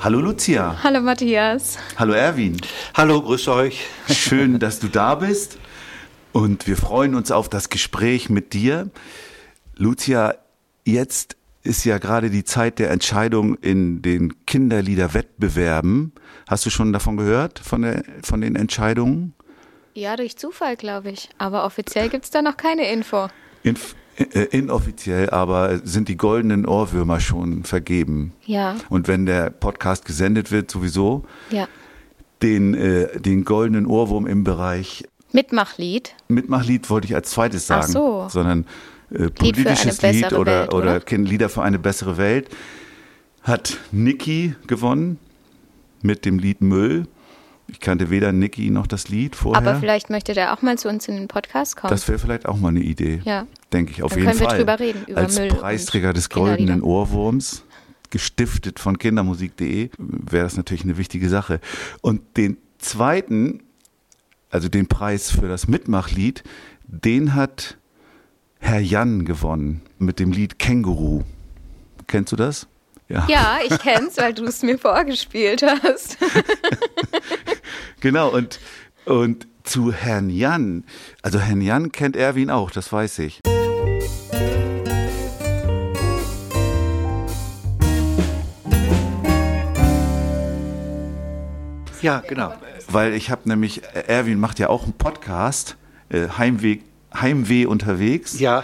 Hallo Lucia. Hallo Matthias. Hallo Erwin. Hallo, grüß euch. Schön, dass du da bist. Und wir freuen uns auf das Gespräch mit dir. Lucia, jetzt ist ja gerade die Zeit der Entscheidung in den Kinderliederwettbewerben. Hast du schon davon gehört, von, der, von den Entscheidungen? Ja, durch Zufall, glaube ich. Aber offiziell gibt es da noch keine Info. Inf inoffiziell, aber sind die goldenen Ohrwürmer schon vergeben. Ja. Und wenn der Podcast gesendet wird, sowieso, Ja. den, äh, den goldenen Ohrwurm im Bereich Mitmachlied. Mitmachlied wollte ich als zweites Ach sagen, so. sondern äh, politisches Lied bessere oder, Welt, oder oder? Lieder für eine bessere Welt hat Niki gewonnen mit dem Lied Müll. Ich kannte weder Niki noch das Lied vorher. Aber vielleicht möchte der auch mal zu uns in den Podcast kommen. das wäre vielleicht auch mal eine Idee. Ja. Denke ich auf Dann jeden können wir Fall. drüber reden, über Als Müll Preisträger des goldenen Ohrwurms, gestiftet von kindermusik.de, wäre das natürlich eine wichtige Sache. Und den zweiten, also den Preis für das Mitmachlied, den hat Herr Jan gewonnen mit dem Lied Känguru. Kennst du das? ja, ich kenn's, weil du es mir vorgespielt hast. Genau, und, und zu Herrn Jan, also Herrn Jan kennt Erwin auch, das weiß ich. Ja, genau. Weil ich habe nämlich, Erwin macht ja auch einen Podcast, äh, Heimweg, Heimweh unterwegs, Ja,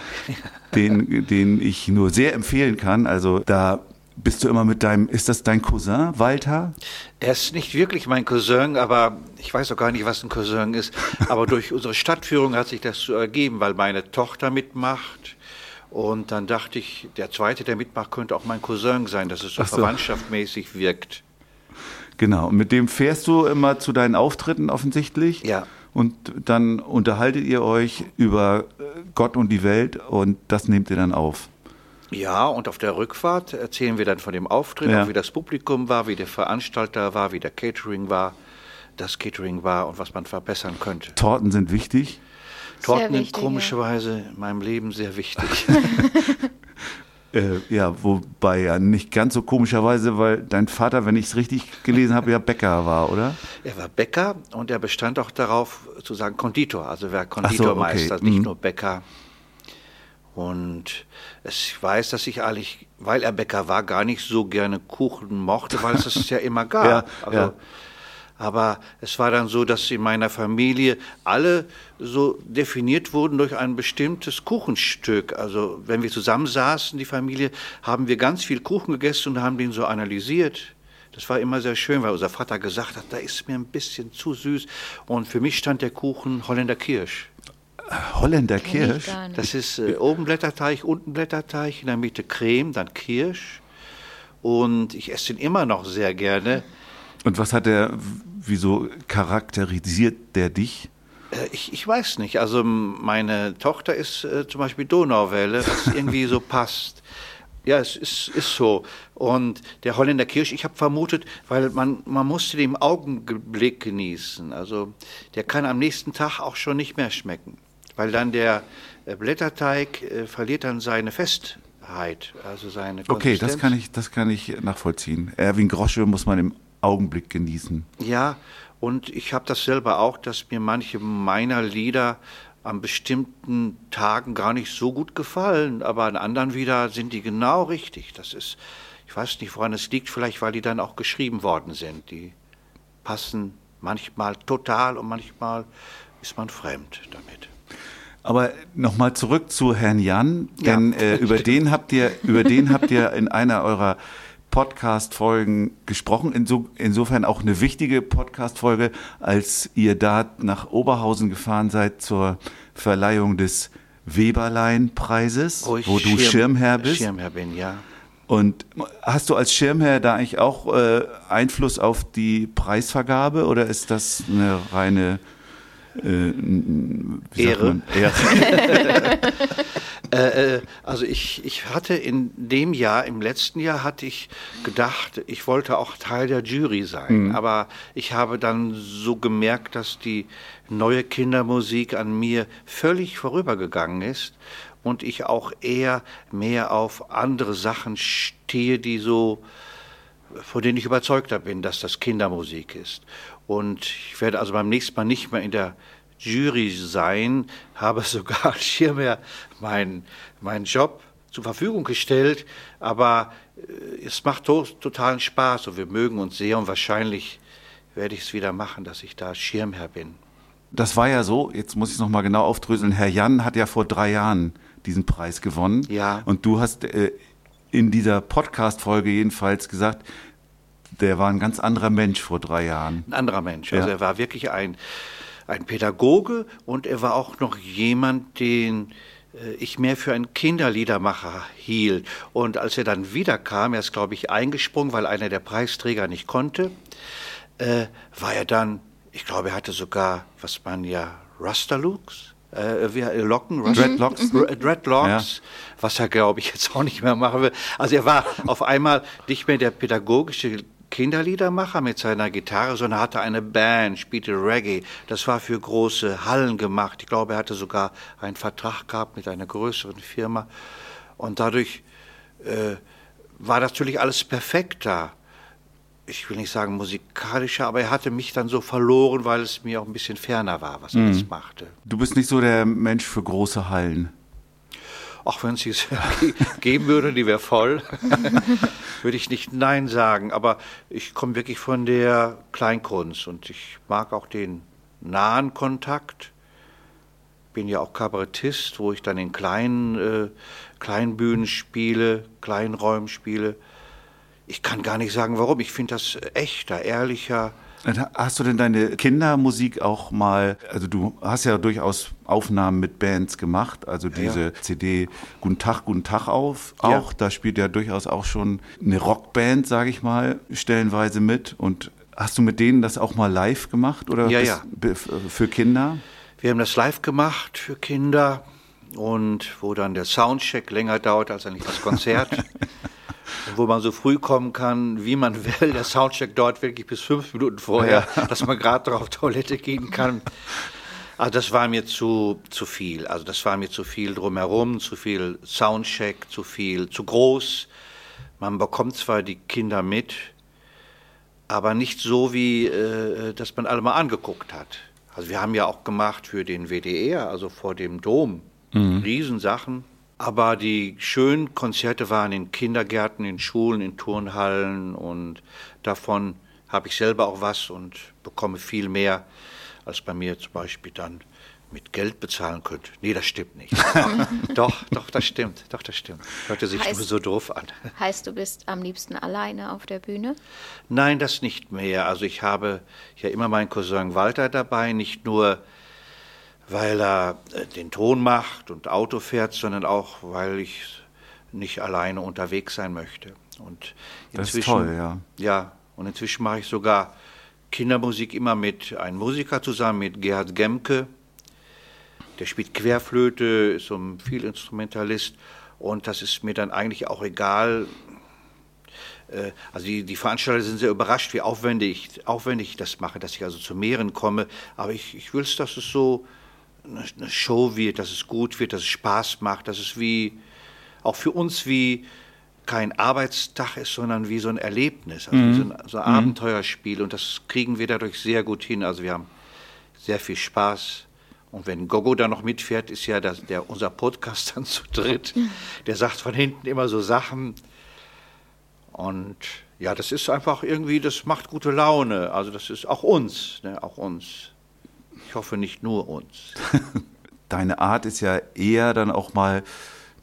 den, den ich nur sehr empfehlen kann. Also da bist du immer mit deinem, ist das dein Cousin, Walter? er ist nicht wirklich mein Cousin, aber ich weiß auch gar nicht, was ein Cousin ist. Aber durch unsere Stadtführung hat sich das so ergeben, weil meine Tochter mitmacht. Und dann dachte ich, der zweite, der mitmacht, könnte auch mein Cousin sein, dass es so, so. verwandtschaftmäßig wirkt. Genau, und mit dem fährst du immer zu deinen Auftritten offensichtlich. Ja. Und dann unterhaltet ihr euch über äh, Gott und die Welt und das nehmt ihr dann auf. Ja, und auf der Rückfahrt erzählen wir dann von dem Auftritt, Ja. auch wie das Publikum war, wie der Veranstalter war, wie der Catering war, das Catering war und was man verbessern könnte. Torten sind wichtig. Torten sind komischerweise in meinem Leben sehr wichtig. Äh, ja, wobei ja nicht ganz so komischerweise, weil dein Vater, wenn ich es richtig gelesen habe, ja Bäcker war, oder? er war Bäcker und er bestand auch darauf zu sagen Konditor, also wer Konditormeister, okay. nicht Mhm. nur Bäcker. Und es, ich weiß, dass ich eigentlich, weil er Bäcker war, gar nicht so gerne Kuchen mochte, weil es es ja immer gab. Ja, also, ja. Aber es war dann so, dass in meiner Familie alle so definiert wurden durch ein bestimmtes Kuchenstück. Also wenn wir zusammensaßen, die Familie, haben wir ganz viel Kuchen gegessen und haben den so analysiert. Das war immer sehr schön, weil unser Vater gesagt hat, da ist mir ein bisschen zu süß. Und für mich stand der Kuchen Holländer Kirsch. Holländer Kirsch. Das ist äh, oben Blätterteig, unten Blätterteig, in der Mitte Creme, dann Kirsch. Und ich esse den immer noch sehr gerne. Und was hat der, wieso charakterisiert der dich? Äh, Ich, ich weiß nicht. Also meine Tochter ist äh, zum Beispiel Donauwelle, was irgendwie so passt. Ja, es ist, ist so. Und der Holländer Kirsch, ich habe vermutet, weil man, man musste den im Augenblick genießen. Also der kann am nächsten Tag auch schon nicht mehr schmecken. Weil dann der äh, Blätterteig äh, verliert dann seine Festheit, also seine Okay, das Konsistenz. kann ich, das kann ich nachvollziehen. Erwin Grosche muss man im Augenblick genießen. Ja, und ich habe das selber auch, dass mir manche meiner Lieder an bestimmten Tagen gar nicht so gut gefallen, aber an anderen wieder sind die genau richtig. Das ist, ich weiß nicht, woran es liegt, vielleicht weil die dann auch geschrieben worden sind. Die passen manchmal total und manchmal ist man fremd damit. Aber nochmal zurück zu Herrn Jan, Ja. denn äh, über den habt ihr, über den habt ihr in einer eurer Podcast-Folgen gesprochen. Inso, insofern auch eine wichtige Podcast-Folge, als ihr da nach Oberhausen gefahren seid zur Verleihung des Weberlein-Preises, Wo, ich wo du Schirm- Schirmherr bist. Schirmherr bin, ja. Und hast du als Schirmherr da eigentlich auch äh, Einfluss auf die Preisvergabe oder ist das eine reine äh, Ehre. Ehre. Äh, äh, also ich, ich hatte in dem Jahr, im letzten Jahr hatte ich gedacht, ich wollte auch Teil der Jury sein. Aber ich habe dann so gemerkt, dass die neue Kindermusik an mir völlig vorübergegangen ist und ich auch eher mehr auf andere Sachen stehe, die so von denen ich überzeugter bin, dass das Kindermusik ist. Und ich werde also beim nächsten Mal nicht mehr in der Jury sein, habe sogar als Schirmherr meinen meinen Job zur Verfügung gestellt, aber äh, es macht to totalen Spaß und wir mögen uns sehr und wahrscheinlich werde ich es wieder machen, dass ich da Schirmherr bin. Das war ja so, jetzt muss ich es nochmal genau aufdröseln. Herr Jan hat ja vor drei Jahren diesen Preis gewonnen. Ja. Und du hast äh, in dieser Podcast-Folge jedenfalls gesagt, der war ein ganz anderer Mensch vor drei Jahren. ein anderer Mensch. Also Ja. er war wirklich ein, ein Pädagoge und er war auch noch jemand, den äh, ich mehr für einen Kinderliedermacher hielt. Und als er dann wiederkam, er ist, glaube ich, eingesprungen, weil einer der Preisträger nicht konnte, äh, war er dann, ich glaube, er hatte sogar, was man ja, Rasterlooks? Äh, äh, Locken? Rust- Dreadlocks? R- Dreadlocks, was er, glaube ich, jetzt auch nicht mehr machen will. Also er war auf einmal nicht mehr der pädagogische Kinderliedermacher mit seiner Gitarre, sondern hatte eine Band, spielte Reggae. Das war für große Hallen gemacht. Ich glaube, er hatte sogar einen Vertrag gehabt mit einer größeren Firma. Und dadurch äh, war natürlich alles perfekt da. Ich will nicht sagen musikalischer, aber er hatte mich dann so verloren, weil es mir auch ein bisschen ferner war, was er jetzt machte. Du bist nicht so der Mensch für große Hallen. Auch wenn es sie ge- geben würde, die wäre voll, würde ich nicht Nein sagen. Aber ich komme wirklich von der Kleinkunst und ich mag auch den nahen Kontakt. Bin ja auch Kabarettist, wo ich dann in kleinen, äh, Kleinbühnen spiele, Kleinräumen spiele. Ich kann gar nicht sagen, warum. Ich finde das echter, ehrlicher. Hast du denn deine Kindermusik auch mal, also du hast ja durchaus Aufnahmen mit Bands gemacht, also diese CD Guten Tag, Guten Tag auf, Ja. auch, da spielt ja durchaus auch schon eine Rockband, sage ich mal, stellenweise mit und hast du mit denen das auch mal live gemacht oder Ja, ja. für Kinder? Wir haben das live gemacht für Kinder und wo dann der Soundcheck länger dauert als eigentlich das Konzert. wo man so früh kommen kann, wie man will. Der Soundcheck dauert wirklich bis fünf Minuten vorher, dass man gerade noch auf Toilette gehen kann. Also das war mir zu, zu viel. Also das war mir zu viel drumherum, zu viel Soundcheck, zu viel, zu groß. Man bekommt zwar die Kinder mit, aber nicht so, wie äh, dass man alle mal angeguckt hat. Also wir haben ja auch gemacht für den WDR, also vor dem Dom, Riesensachen. Aber die schönen Konzerte waren in Kindergärten, in Schulen, in Turnhallen und davon habe ich selber auch was und bekomme viel mehr, als bei mir zum Beispiel dann mit Geld bezahlen könnte. Nee, das stimmt nicht. doch, doch, das stimmt. Doch, das stimmt. Hörte sich Heißt- nur so doof an. Heißt, du bist am liebsten alleine auf der Bühne? Nein, das nicht mehr. Also ich habe ja immer meinen Cousin Walter dabei, nicht nur weil er äh, den Ton macht und Auto fährt, sondern auch weil ich nicht alleine unterwegs sein möchte. Und Das ist inzwischen, toll, ja. Ja, und inzwischen mache ich sogar Kindermusik immer mit einem Musiker zusammen, mit Gerhard Gemke. Der spielt Querflöte, ist so ein Vielinstrumentalist. Und das ist mir dann eigentlich auch egal, äh, also die, die Veranstalter sind sehr überrascht, wie aufwendig, aufwendig ich das mache, dass ich also zu mehreren komme. Aber ich, ich will es, dass es so eine, Show wird, dass es gut wird, dass es Spaß macht, dass es wie, auch für uns wie kein Arbeitstag ist, sondern wie so ein Erlebnis, also wie so ein, so ein Abenteuerspiel. Und das kriegen wir dadurch sehr gut hin. Also wir haben sehr viel Spaß. Und wenn Gogo da noch mitfährt, ist ja das, der, unser Podcast dann zu dritt. Der sagt von hinten immer so Sachen. Und ja, das ist einfach irgendwie, das macht gute Laune. Also das ist auch uns, ne, auch uns. Ich hoffe nicht nur uns. Deine Art ist ja eher dann auch mal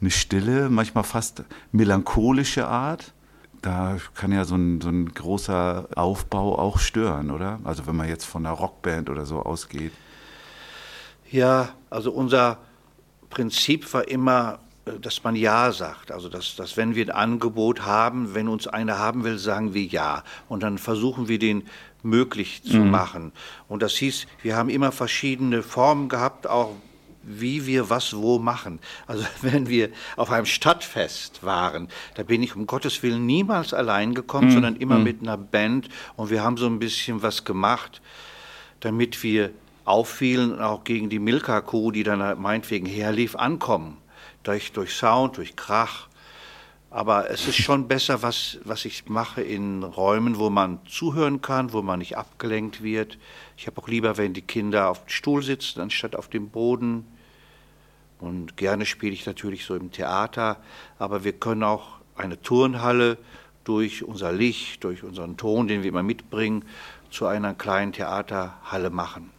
eine stille, manchmal fast melancholische Art. Da kann ja so ein, so ein großer Aufbau auch stören, oder? Also wenn man jetzt von einer Rockband oder so ausgeht. Ja, also unser Prinzip war immer, äh, dass man Ja sagt. Also, dass, dass wenn wir ein Angebot haben, wenn uns einer haben will, sagen wir Ja. Und dann versuchen wir den möglich zu machen. Und das hieß, wir haben immer verschiedene Formen gehabt, auch wie wir was wo machen. Also wenn wir auf einem Stadtfest waren, da bin ich um Gottes Willen niemals allein gekommen, sondern immer mit einer Band und wir haben so ein bisschen was gemacht, damit wir auffielen und auch gegen die Milka-Kuh, die dann meinetwegen herlief, ankommen. Durch, durch Sound, durch Krach. Aber es ist schon besser, was, was ich mache in Räumen, wo man zuhören kann, wo man nicht abgelenkt wird. Ich habe auch lieber, wenn die Kinder auf dem Stuhl sitzen, anstatt auf dem Boden. Und gerne spiele ich natürlich so im Theater. Aber wir können auch eine Turnhalle durch unser Licht, durch unseren Ton, den wir immer mitbringen, zu einer kleinen Theaterhalle machen.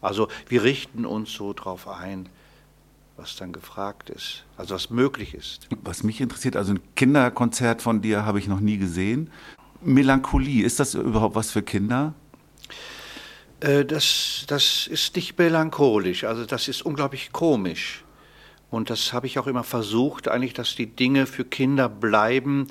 Also wir richten uns so drauf ein, was dann gefragt ist, also was möglich ist. Was mich interessiert, also ein Kinderkonzert von dir habe ich noch nie gesehen. Melancholie, ist das überhaupt was für Kinder? Äh, das, das ist nicht melancholisch, also das ist unglaublich komisch. Und das habe ich auch immer versucht, eigentlich, dass die Dinge für Kinder bleiben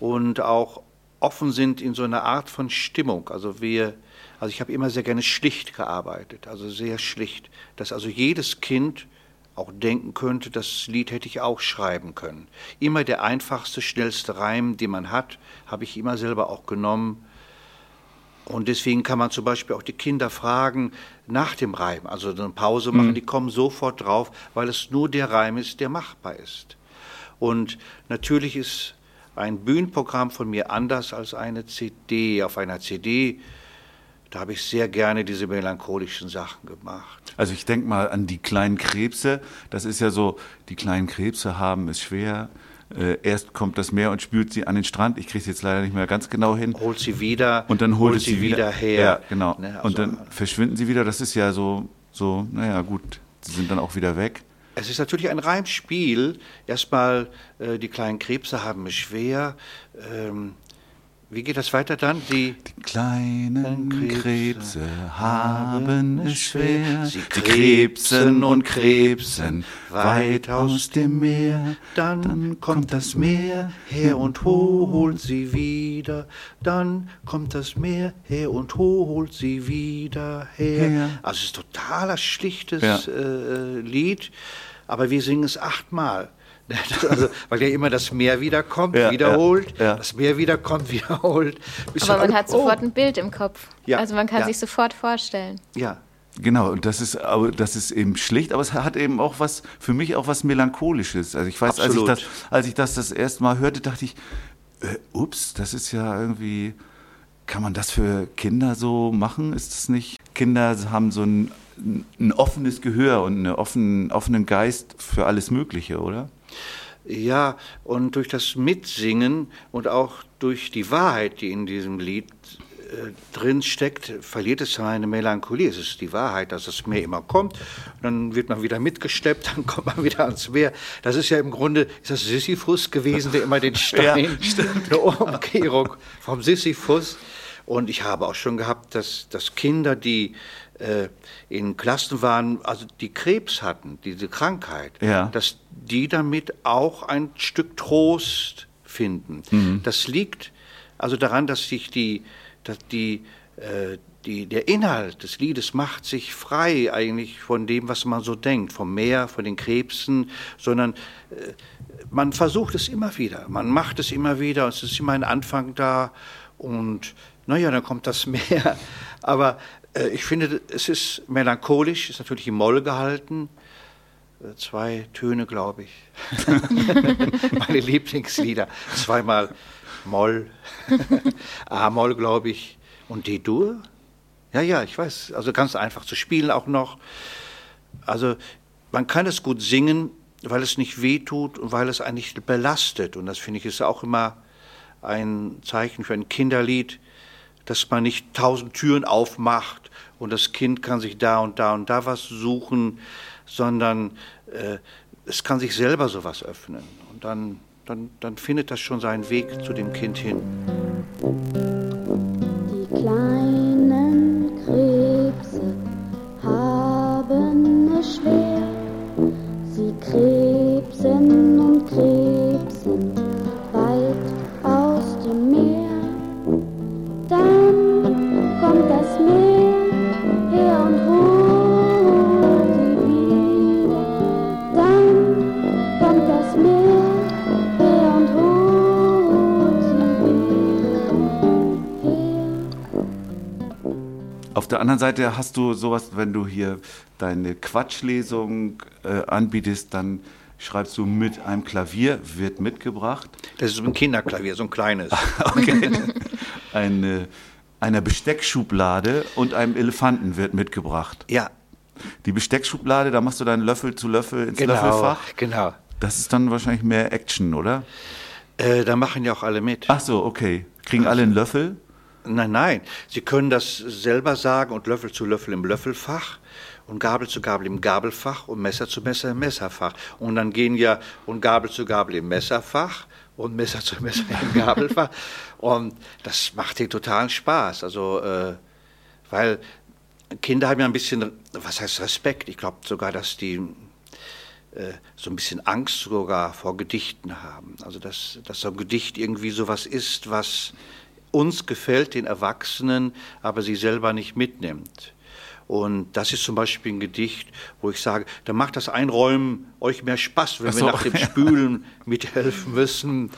und auch offen sind in so einer Art von Stimmung. Also wir, also ich habe immer sehr gerne schlicht gearbeitet, also sehr schlicht, dass also jedes Kind auch denken könnte, das Lied hätte ich auch schreiben können. Immer der einfachste, schnellste Reim, den man hat, habe ich immer selber auch genommen. Und deswegen kann man zum Beispiel auch die Kinder fragen nach dem Reim, also eine Pause machen, die kommen sofort drauf, weil es nur der Reim ist, der machbar ist. Und natürlich ist ein Bühnenprogramm von mir anders als eine CD. Auf einer CD, da habe ich sehr gerne diese melancholischen Sachen gemacht. Also ich denke mal an die kleinen Krebse. Das ist ja so, die kleinen Krebse haben es schwer. Äh, erst kommt das Meer und spült sie an den Strand. Ich kriege es jetzt leider nicht mehr ganz genau hin. Holt sie wieder Und dann holt, holt es sie wieder, her. Ja, genau. Ne, und also- dann verschwinden sie wieder. Das ist ja so, so, naja, gut. Sie sind dann auch wieder weg. Es ist natürlich ein Reimspiel. Erstmal, äh, die kleinen Krebse haben es schwer. Ähm, wie geht das weiter dann? Die Die kleinen Krebse Krebse haben es schwer. Sie krebsen und krebsen weit aus dem Meer. Dann, kommt das Meer her und holt sie wieder. Dann kommt das Meer her und holt sie wieder her. Her. Also es ist totaler schlichtes Ja. äh, Lied, aber wir singen es achtmal. Also, weil ja immer das Meer wiederkommt, Ja, wiederholt, ja, ja. das Meer wiederkommt, wiederholt. Bis Aber man hat sofort ein Bild im Kopf. Ja, Also man kann ja. sich sofort vorstellen. Oh, ja. Genau, und das ist, aber das ist eben schlicht, aber es hat eben auch was, für mich auch was Melancholisches. Also ich weiß, als ich, das, als ich das das erste Mal hörte, dachte ich, äh, ups, das ist ja irgendwie, kann man das für Kinder so machen? Ist das nicht? Kinder haben so ein, ein offenes Gehör und einen offenen, offenen Geist für alles Mögliche, oder? Ja, und durch das Mitsingen und auch durch die Wahrheit, die in diesem Lied äh, drin steckt, verliert es seine Melancholie. Es ist die Wahrheit, dass das Meer immer kommt. Dann wird man wieder mitgesteppt, dann kommt man wieder ans Meer. Das ist ja im Grunde ist das Sisyphus gewesen, der immer den Stein der Umkehrung vom Sisyphus. Und ich habe auch schon gehabt, dass, dass Kinder, die in Klassen waren, also die Krebs hatten, diese Krankheit, Ja. dass die damit auch ein Stück Trost finden. Mhm. Das liegt also daran, dass sich die, dass die, äh, die, der Inhalt des Liedes macht sich frei eigentlich von dem, was man so denkt, vom Meer, von den Krebsen, sondern äh, man versucht es immer wieder, man macht es immer wieder, es ist immer ein Anfang da und naja, dann kommt das Meer. Aber äh, ich finde, es ist melancholisch, ist natürlich im Moll gehalten. Äh, Zwei Töne, glaube ich. Meine Lieblingslieder. Zweimal Moll, A-Moll, glaube ich, und D-Dur. Ja, ja, ich weiß. Also ganz einfach zu spielen auch noch. Also man kann es gut singen, weil es nicht wehtut und weil es einen nicht belastet. Und das finde ich ist auch immer ein Zeichen für ein Kinderlied, dass man nicht tausend Türen aufmacht und das Kind kann sich da und da und da was suchen, sondern äh, es kann sich selber sowas öffnen. Und dann, dann, dann findet das schon seinen Weg zu dem Kind hin. Die kleinen Krebse haben es schwer. das Auf der anderen Seite hast du sowas, wenn du hier deine Quatschlesung äh, anbietest, dann schreibst du mit einem Klavier, wird mitgebracht. Das ist so ein Kinderklavier, so ein kleines. Okay. Eine, einer Besteckschublade und einem Elefanten wird mitgebracht. Ja, Die Besteckschublade, da machst du deinen Löffel zu Löffel ins genau. Löffelfach. Genau. Das ist dann wahrscheinlich mehr Action, oder? Äh, da machen ja auch alle mit. Ach so, okay. Kriegen alle einen Löffel? Nein, nein. Sie können das selber sagen und Löffel zu Löffel im Löffelfach und Gabel zu Gabel im Gabelfach und Messer zu Messer im Messerfach. Und dann gehen ja und Gabel zu Gabel im Messerfach und Messer zu Messer im Gabelfach. Und das macht den totalen Spaß. Also, äh, weil Kinder haben ja ein bisschen, was heißt Respekt? Ich glaube sogar, dass die äh, so ein bisschen Angst sogar vor Gedichten haben. Also dass, dass so ein Gedicht irgendwie sowas ist, was uns gefällt, den Erwachsenen, aber sie selber nicht mitnimmt. Und das ist zum Beispiel ein Gedicht, wo ich sage, da macht das Einräumen euch mehr Spaß, wenn Ach wir so. nach dem Spülen mithelfen müssen.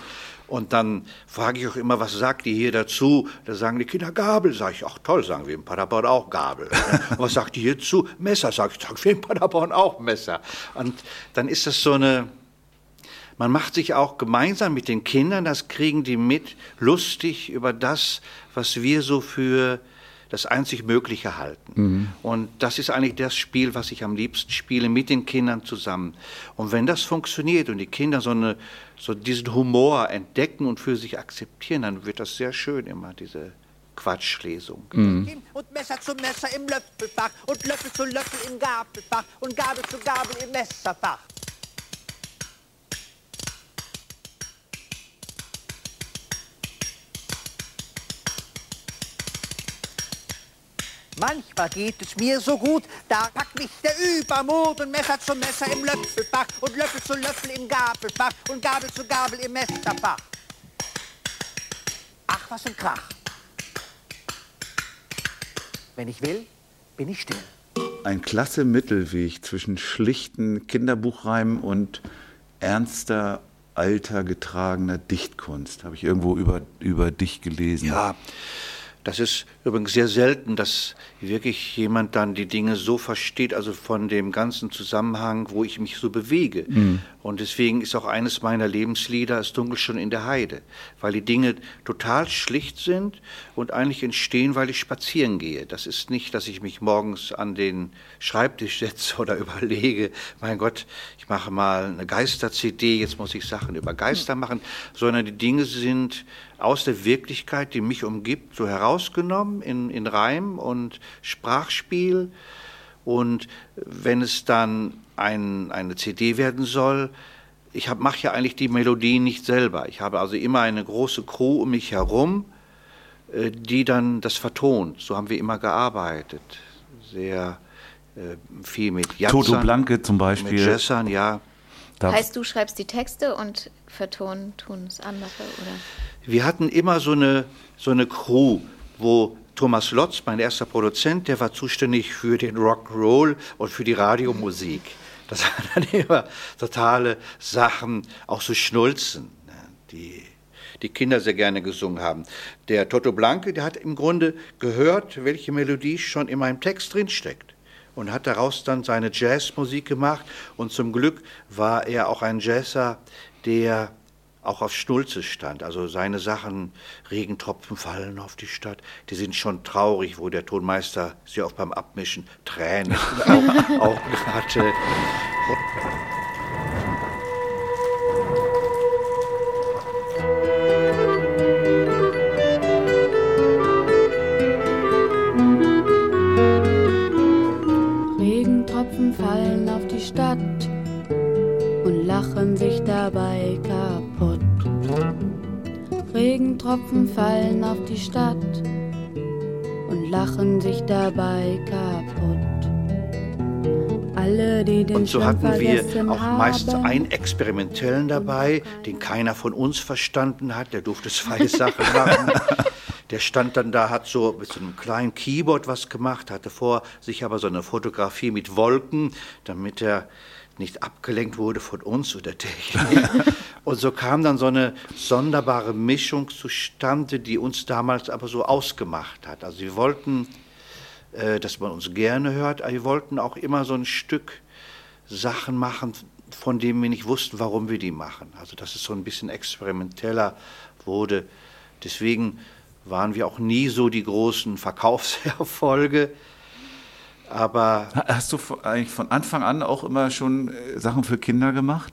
Und dann frage ich auch immer, was sagt ihr hier dazu? Da sagen die Kinder Gabel. Sag ich, ach toll, sagen wir in Paderborn auch Gabel. Und was sagt ihr hierzu? Messer, sag ich, sagen wir in Paderborn auch Messer. Und dann ist das so eine, man macht sich auch gemeinsam mit den Kindern, das kriegen die mit, lustig über das, was wir so für das einzig Mögliche halten. Und das ist eigentlich das Spiel, was ich am liebsten spiele, mit den Kindern zusammen. Und wenn das funktioniert und die Kinder so, eine, so diesen Humor entdecken und für sich akzeptieren, dann wird das sehr schön immer, diese Quatschlesung. und Messer zu Messer im Löffelfach und Löffel zu Löffel im Gabelfach und Gabel zu Gabel im Messerfach. Manchmal geht es mir so gut, da packt mich der Übermut und Messer zu Messer im Löffelfach und Löffel zu Löffel im Gabelfach und Gabel zu Gabel im Messerfach. Ach, was ein Krach. Wenn ich will, bin ich still. Ein klasse Mittelweg zwischen schlichten Kinderbuchreimen und ernster, alter, getragener Dichtkunst. Habe ich irgendwo über, über dich gelesen. Ja, das ist übrigens sehr selten, dass wirklich jemand dann die Dinge so versteht, also von dem ganzen Zusammenhang, wo ich mich so bewege. Und deswegen ist auch eines meiner Lebenslieder Es dunkelt schon in der Heide, weil die Dinge total schlicht sind und eigentlich entstehen, weil ich spazieren gehe. Das ist nicht, dass ich mich morgens an den Schreibtisch setze oder überlege, mein Gott, ich mache mal eine Geister-CD, jetzt muss ich Sachen über Geister machen, sondern die Dinge sind aus der Wirklichkeit, die mich umgibt, so herausgenommen in, in Reim und Sprachspiel. Und wenn es dann ein, eine CD werden soll, ich mache ja eigentlich die Melodie nicht selber. Ich habe also immer eine große Crew um mich herum, äh, die dann das vertont. So haben wir immer gearbeitet. Sehr äh, viel mit Jazzern, Toto Blanke zum mit Beispiel. Jazzern, ja. Da, Heißt, du schreibst die Texte und vertonen tun es andere, oder? Wir hatten immer so eine, so eine Crew, wo Thomas Lotz, mein erster Produzent, der war zuständig für den Rock'n'Roll und für die Radiomusik. Das waren dann immer totale Sachen, auch so Schnulzen, ne, die die Kinder sehr gerne gesungen haben. Der Toto Blanke, der hat im Grunde gehört, welche Melodie schon in meinem Text drinsteckt und hat daraus dann seine Jazzmusik gemacht. Und zum Glück war er auch ein Jazzer, der auch auf Schnulze stand. Also seine Sachen, Regentropfen fallen auf die Stadt, die sind schon traurig, wo der Tonmeister sie auch beim Abmischen Tränen Augen, Augen hatte. Stadt und lachen sich dabei kaputt. Regentropfen fallen auf die Stadt und lachen sich dabei kaputt. Und so hatten wir auch meist haben, einen experimentellen dabei, den keiner von uns verstanden hat, der durfte freie Sachen machen. Der stand dann da, hat so mit so einem kleinen Keyboard was gemacht, hatte vor sich aber so eine Fotografie mit Wolken, damit er nicht abgelenkt wurde von uns oder Technik. Und so kam dann so eine sonderbare Mischung zustande, die uns damals aber so ausgemacht hat. Also wir wollten, dass man uns gerne hört, aber wir wollten auch immer so ein Stück Sachen machen, von denen wir nicht wussten, warum wir die machen. Also dass es so ein bisschen experimenteller wurde. Deswegen waren wir auch nie so die großen Verkaufserfolge. Aber Hast du eigentlich von Anfang an auch immer schon äh, Sachen für Kinder gemacht?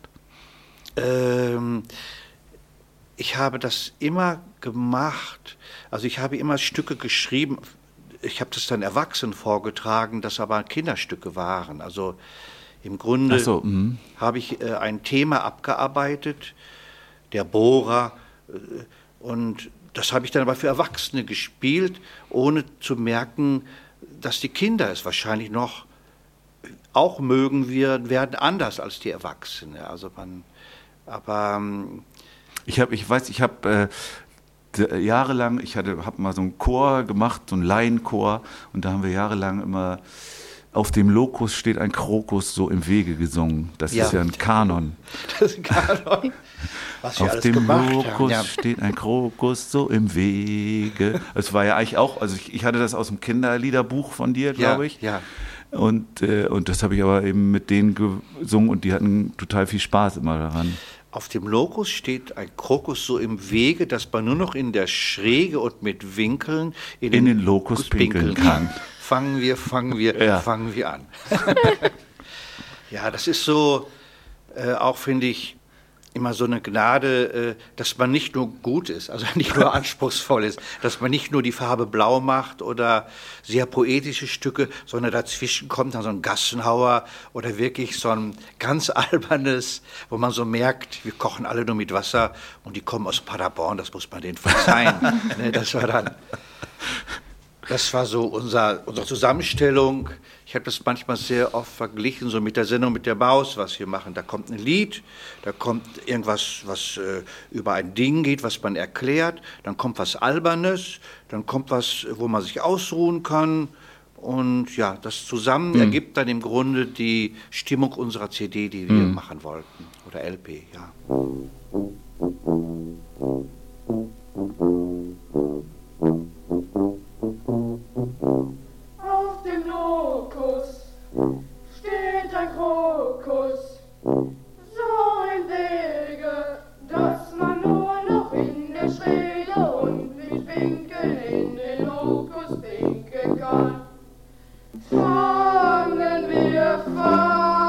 ähm, ich habe das immer gemacht. Also ich habe immer Stücke geschrieben. Ich habe das dann Erwachsenen vorgetragen, das aber Kinderstücke waren. Also im Grunde so, mhm. habe ich äh, ein Thema abgearbeitet, der Bohrer, äh, und das habe ich dann aber für Erwachsene gespielt, ohne zu merken, dass die Kinder es wahrscheinlich noch auch mögen wir, werden anders als die Erwachsenen. Also man, aber ähm, Ich habe, ich weiß, ich habe äh, jahrelang, ich hatte, habe mal so einen Chor gemacht, so einen Laienchor, und da haben wir jahrelang immer auf dem Lokus steht ein Krokus so im Wege gesungen. Das Ja. ist ja ein Kanon. das ist gar noch, was Auf dem Lokus. Ja. steht ein Krokus so im Wege. Es war ja eigentlich auch, also ich, ich hatte das aus dem Kinderliederbuch von dir, glaube ich. ja. Und, äh, und das habe ich aber eben mit denen gesungen und die hatten total viel Spaß immer daran. Auf dem Lokus steht ein Krokus so im Wege, dass man nur noch in der Schräge und mit Winkeln in, In den Lokus pinkeln kann. Fangen wir, fangen wir, Ja. fangen wir an. ja, das ist so, äh, auch finde ich, immer so eine Gnade, äh, dass man nicht nur gut ist, also nicht nur anspruchsvoll ist, dass man nicht nur die Farbe blau macht oder sehr poetische Stücke, sondern dazwischen kommt dann so ein Gassenhauer oder wirklich so ein ganz albernes, wo man so merkt, wir kochen alle nur mit Wasser und die kommen aus Paderborn, das muss man denen verzeihen. ne, das war dann, das war so unser, unsere Zusammenstellung. Ich habe das manchmal sehr oft verglichen, so mit der Sendung mit der Maus, was wir machen. Da kommt ein Lied, da kommt irgendwas, was äh, über ein Ding geht, was man erklärt, dann kommt was Albernes, dann kommt was, wo man sich ausruhen kann. Und ja, das zusammen ergibt dann im Grunde die Stimmung unserer CD, die wir machen wollten. Oder LP, ja. Auf dem Lokus steht ein Krokus, so im Wege, dass man nur noch in der Schräge und mit Winkeln in den Lokus pinkeln kann. Fangen wir, fangen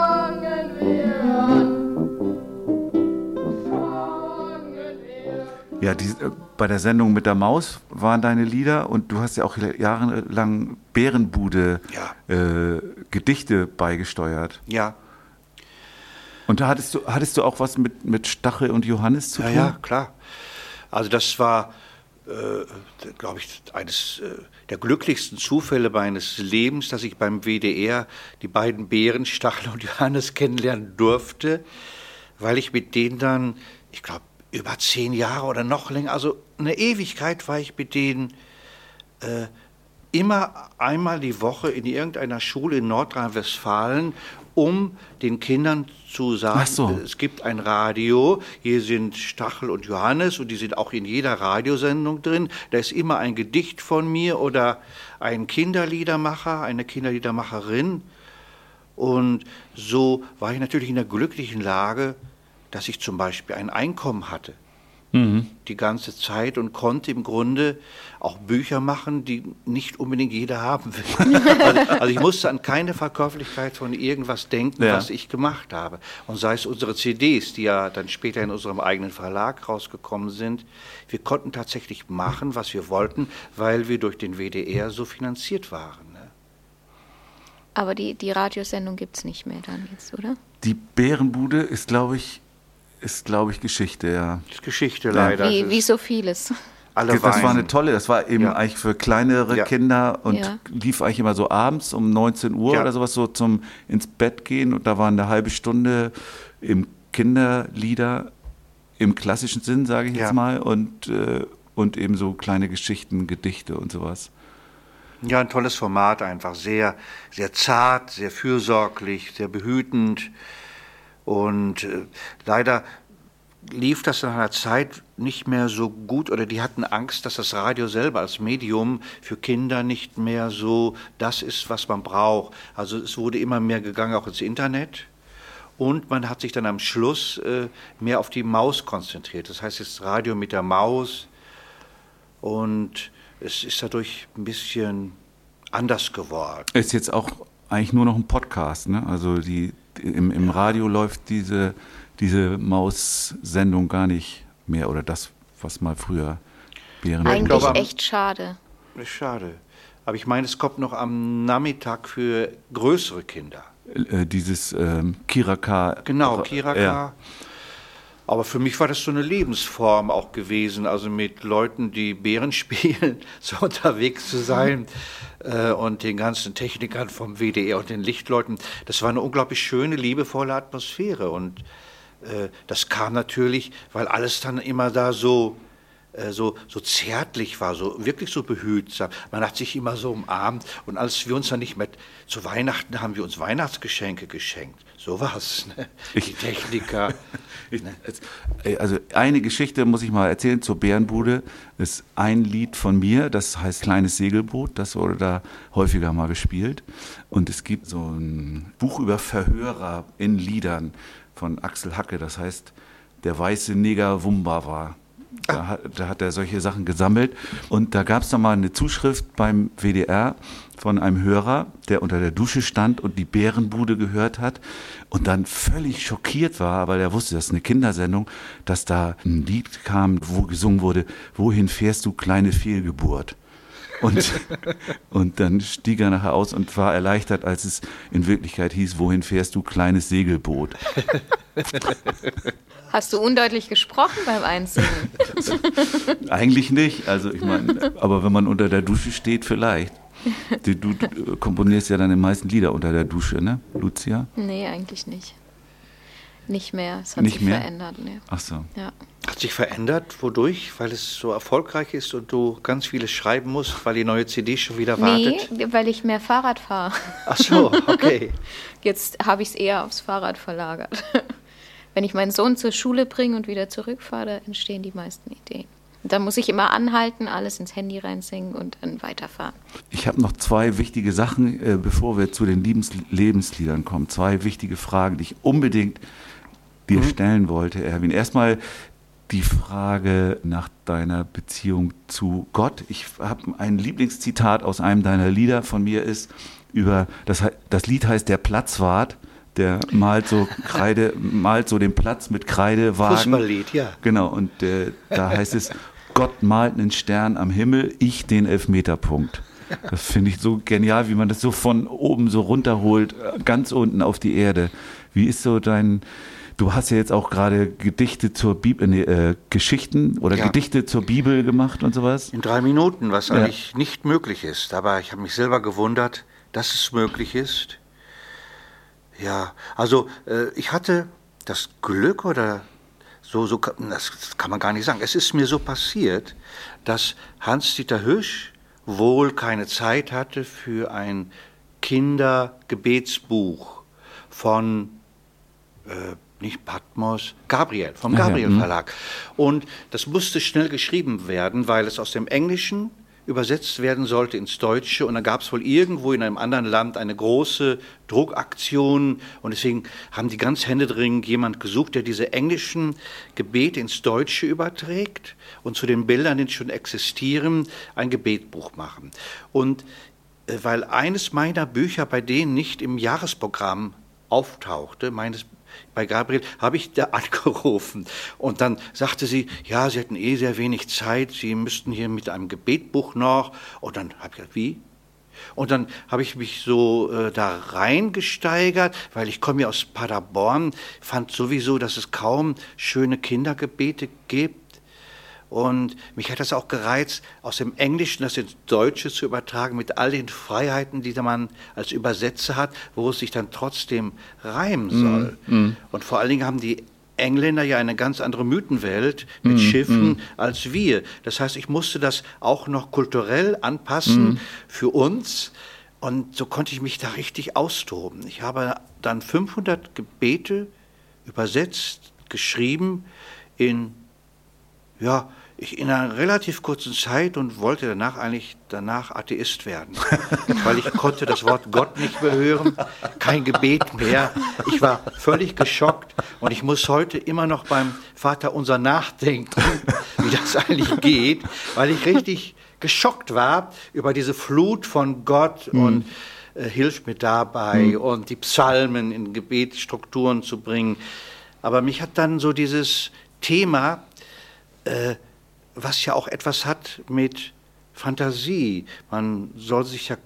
Ja, die, äh, bei der Sendung mit der Maus waren deine Lieder und du hast ja auch jahrelang Bärenbude Ja. äh, Gedichte beigesteuert. Ja, Und da hattest du, hattest du auch was mit, mit Stachel und Johannes zu Ja, tun? ja, klar. Also das war, äh, glaube ich, eines äh, der glücklichsten Zufälle meines Lebens, dass ich beim WDR die beiden Bären, Stachel und Johannes, kennenlernen durfte, weil ich mit denen dann, ich glaube, über zehn Jahre oder noch länger, also eine Ewigkeit war ich mit denen äh, immer einmal die Woche in irgendeiner Schule in Nordrhein-Westfalen, um den Kindern zu sagen, so. es gibt ein Radio, hier sind Stachel und Johannes und die sind auch in jeder Radiosendung drin. Da ist immer ein Gedicht von mir oder ein Kinderliedermacher, eine Kinderliedermacherin. Und so war ich natürlich in der glücklichen Lage, dass ich zum Beispiel ein Einkommen hatte die ganze Zeit und konnte im Grunde auch Bücher machen, die nicht unbedingt jeder haben will. also, also ich musste an keine Verkäuflichkeit von irgendwas denken, Ja. was ich gemacht habe. Und sei es unsere CDs, die ja dann später in unserem eigenen Verlag rausgekommen sind, wir konnten tatsächlich machen, was wir wollten, weil wir durch den WDR so finanziert waren. Ne? Aber die, die Radiosendung gibt es nicht mehr dann jetzt, oder? Die Bärenbude ist, glaube ich, ist, glaube ich, Geschichte, ja. Ist Geschichte leider. Wie, wie so vieles. alle Das war weinen. eine tolle, das war eben Ja. eigentlich für kleinere Ja. Kinder und Ja. lief eigentlich immer so abends um 19 Uhr Ja. oder sowas so zum ins Bett gehen und da war eine halbe Stunde im Kinderlieder im klassischen Sinn, sage ich Ja. jetzt mal und äh, und eben so kleine Geschichten, Gedichte und sowas. Ja, ein tolles Format einfach. Sehr, sehr zart, sehr fürsorglich, sehr behütend. Und äh, leider lief das nach einer Zeit nicht mehr so gut oder die hatten Angst, dass das Radio selber als Medium für Kinder nicht mehr so das ist, was man braucht. Also es wurde immer mehr gegangen auch ins Internet und man hat sich dann am Schluss äh, mehr auf die Maus konzentriert. Das heißt jetzt Radio mit der Maus und es ist dadurch ein bisschen anders geworden. Ist jetzt auch eigentlich nur noch ein Podcast, ne? Also die, im, im Radio läuft diese, diese Maus-Sendung gar nicht mehr oder das, was mal früher während Eigentlich glaube, echt schade. Schade. Aber ich meine, es kommt noch am Nachmittag für größere Kinder. äh, dieses ähm, Kiraka. Genau, Kiraka. Ja. Aber für mich war das so eine Lebensform auch gewesen, also mit Leuten, die Bären spielen, so unterwegs zu sein äh, und den ganzen Technikern vom WDR und den Lichtleuten. Das war eine unglaublich schöne, liebevolle Atmosphäre und äh, das kam natürlich, weil alles dann immer da so äh, so, so zärtlich war, so wirklich so behütsam. Man hat sich immer so umarmt und als wir uns dann nicht mehr zu Weihnachten haben wir uns Weihnachtsgeschenke geschenkt. So war's. Ne? Die Techniker. Ich, äh, also eine Geschichte muss ich mal erzählen zur Bärenbude. Das ist ein Lied von mir, das heißt Kleines Segelboot. Das wurde da häufiger mal gespielt. Und es gibt so ein Buch über Verhörer in Liedern von Axel Hacke. Das heißt Der weiße Neger Wumba war. Da hat, da hat er solche Sachen gesammelt. Und da gab es dann mal eine Zuschrift beim WDR von einem Hörer, der unter der Dusche stand und die Bärenbude gehört hat und dann völlig schockiert war, weil er wusste, das ist eine Kindersendung, dass da ein Lied kam, wo gesungen wurde, Wohin fährst du, kleine Fehlgeburt? Und, und dann stieg er nachher aus und war erleichtert, als es in Wirklichkeit hieß, wohin fährst du, kleines Segelboot? Hast du undeutlich gesprochen beim Einsingen? Eigentlich nicht. Also ich meine, aber wenn man unter der Dusche steht, vielleicht. Du, du, du komponierst ja deine meisten Lieder unter der Dusche, ne, Lucia? nee, eigentlich nicht. Nicht mehr. Es hat Nicht sich mehr? verändert. Nee. Ach so. Ja. Hat sich verändert, wodurch? Weil es so erfolgreich ist und du ganz vieles schreiben musst, weil die neue CD schon wieder wartet? Nee, weil ich mehr Fahrrad fahre. Ach so, okay. Jetzt habe ich es eher aufs Fahrrad verlagert. Wenn ich meinen Sohn zur Schule bringe und wieder zurückfahre, da entstehen die meisten Ideen. Da muss ich immer anhalten, alles ins Handy reinsingen und dann weiterfahren. Ich habe noch zwei wichtige Sachen, äh, bevor wir zu den Liebens Lebensliedern kommen. Zwei wichtige Fragen, die ich unbedingt dir stellen wollte, Erwin. Erstmal die Frage nach deiner Beziehung zu Gott. Ich habe ein Lieblingszitat aus einem deiner Lieder von mir ist über das, das Lied heißt Der Platzwart. Der malt so Kreide, malt so den Platz mit Kreidewagen. Fußballlied, ja. Genau, und äh, da heißt es, Gott malt einen Stern am Himmel, ich den Elfmeterpunkt. Das finde ich so genial, wie man das so von oben so runterholt, ganz unten auf die Erde. Wie ist so dein, du hast ja jetzt auch gerade Gedichte zur Bibel, nee, äh, Geschichten oder Ja. Gedichte zur Bibel gemacht und sowas? In drei Minuten, was Ja. eigentlich nicht möglich ist. Aber ich habe mich selber gewundert, dass es möglich ist. Ja, also äh, ich hatte das Glück oder so, so, das kann man gar nicht sagen. Es ist mir so passiert, dass Hans-Dieter Hösch wohl keine Zeit hatte für ein Kindergebetsbuch von äh, nicht Patmos, Gabriel, vom Gabriel mhm. Verlag. Und das musste schnell geschrieben werden, weil es aus dem Englischen übersetzt werden sollte ins Deutsche. Und dann gab es wohl irgendwo in einem anderen Land eine große Druckaktion. Und deswegen haben die ganz händedringend jemand gesucht, der diese englischen Gebete ins Deutsche überträgt und zu den Bildern, die schon existieren, ein Gebetbuch machen. Und äh, weil eines meiner Bücher bei denen nicht im Jahresprogramm auftauchte, meines bei Gabriel habe ich da angerufen und dann sagte sie, ja, sie hätten eh sehr wenig Zeit, sie müssten hier mit einem Gebetbuch noch und dann habe ich gesagt, wie? Und dann habe ich mich so äh, da reingesteigert, weil ich komme ja aus Paderborn, fand sowieso, dass es kaum schöne Kindergebete gibt. Und mich hat das auch gereizt, aus dem Englischen das ins Deutsche zu übertragen, mit all den Freiheiten, die man als Übersetzer hat, wo es sich dann trotzdem reimen soll. Und vor allen Dingen haben die Engländer ja eine ganz andere Mythenwelt mit Schiffen als wir. Das heißt, ich musste das auch noch kulturell anpassen für uns. Und so konnte ich mich da richtig austoben. Ich habe dann 500 Gebete übersetzt, geschrieben in, ja, ich in einer relativ kurzen Zeit und wollte danach eigentlich danach Atheist werden, weil ich konnte das Wort Gott nicht mehr hören, kein Gebet mehr. Ich war völlig geschockt und ich muss heute immer noch beim Vater unser nachdenken, wie das eigentlich geht, weil ich richtig geschockt war über diese Flut von Gott und äh, hilft mir dabei und die Psalmen in Gebetsstrukturen zu bringen. Aber mich hat dann so dieses Thema äh, was ja auch etwas hat mit Fantasie. Man soll sich ja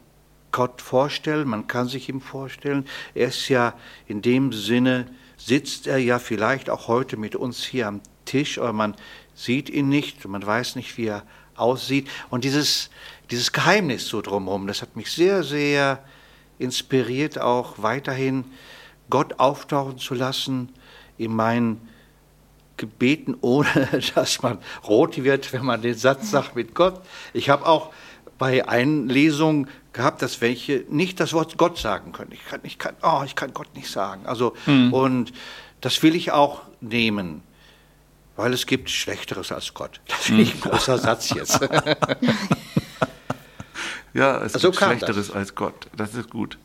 Gott vorstellen, man kann sich ihm vorstellen. Er ist ja in dem Sinne, sitzt er ja vielleicht auch heute mit uns hier am Tisch, aber man sieht ihn nicht, man weiß nicht, wie er aussieht. Und dieses, dieses Geheimnis so drumherum, das hat mich sehr, sehr inspiriert, auch weiterhin Gott auftauchen zu lassen in meinen gebeten, ohne dass man rot wird, wenn man den Satz sagt mit Gott. Ich habe auch bei Einlesungen gehabt, dass welche nicht das Wort Gott sagen können. Ich kann, ich kann, oh, ich kann Gott nicht sagen. Also, und das will ich auch nehmen, weil es gibt Schlechteres als Gott. Das finde ich ein großer Satz jetzt. Ja, es So gibt Schlechteres als Gott. Das ist gut.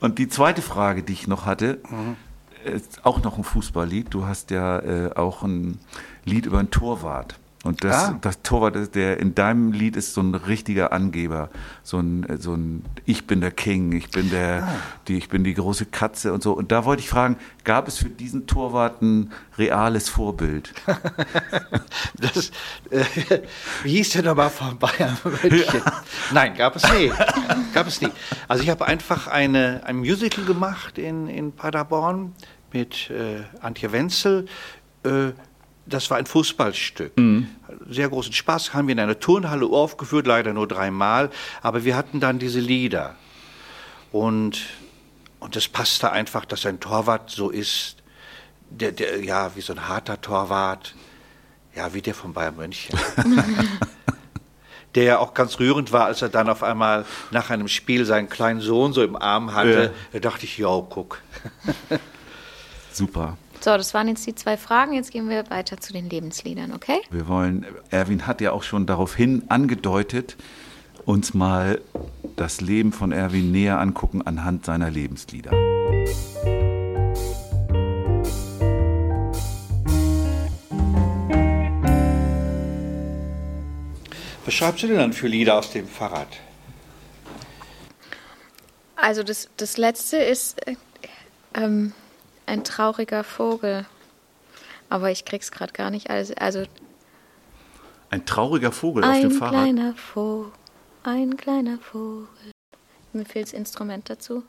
Und die zweite Frage, die ich noch hatte, ist auch noch ein Fußballlied. Du hast ja äh, auch ein Lied über einen Torwart. Und das, Ah. das Torwart, der in deinem Lied ist so ein richtiger Angeber. So ein, so ein Ich bin der King, ich bin der, Ah. die, ich bin die große Katze und so. Und da wollte ich fragen, gab es für diesen Torwart ein reales Vorbild? Das, äh, wie hieß der nochmal von Bayern München? Nein, gab es nie. Gab es nie. Also ich habe einfach eine, ein Musical gemacht in, in Paderborn mit äh, Antje Wenzel. Äh, das war ein Fußballstück. Sehr großen Spaß, haben wir in einer Turnhalle aufgeführt, leider nur dreimal, aber wir hatten dann diese Lieder. Und, und das passte einfach, dass ein Torwart so ist, der, der, ja, wie so ein harter Torwart, ja, wie der von Bayern München. der ja auch ganz rührend war, als er dann auf einmal nach einem Spiel seinen kleinen Sohn so im Arm hatte. Da dachte ich, ja, guck. Super. So, das waren jetzt die zwei Fragen. Jetzt gehen wir weiter zu den Lebensliedern, okay? Wir wollen, Erwin hat ja auch schon daraufhin angedeutet, uns mal das Leben von Erwin näher angucken anhand seiner Lebenslieder. Was schreibst du denn dann für Lieder aus dem Fahrrad? Also das, das letzte ist äh, ähm, ein trauriger Vogel. Aber ich krieg's gerade gar nicht alles. Also Ein trauriger Vogel auf ein dem Fahrrad. kleiner Vogel, ein kleiner Vogel. Mir fehlt das Instrument dazu.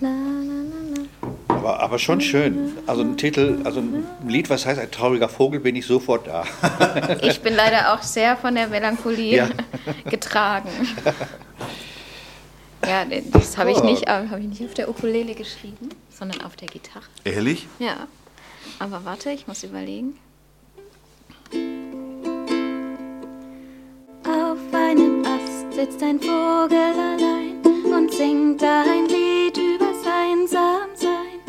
La, la, la. Aber, aber schon schön. Also ein Titel, also ein Lied, was heißt ein trauriger Vogel, bin ich sofort da. Ich bin leider auch sehr von der Melancholie Ja. getragen. Ja, das habe ich, nicht, äh, habe ich nicht auf der Ukulele geschrieben, sondern auf der Gitarre. Ehrlich? Ja. Aber warte, ich muss überlegen. Auf einem Ast sitzt ein Vogel allein und singt ein Lied übers Einsamsein.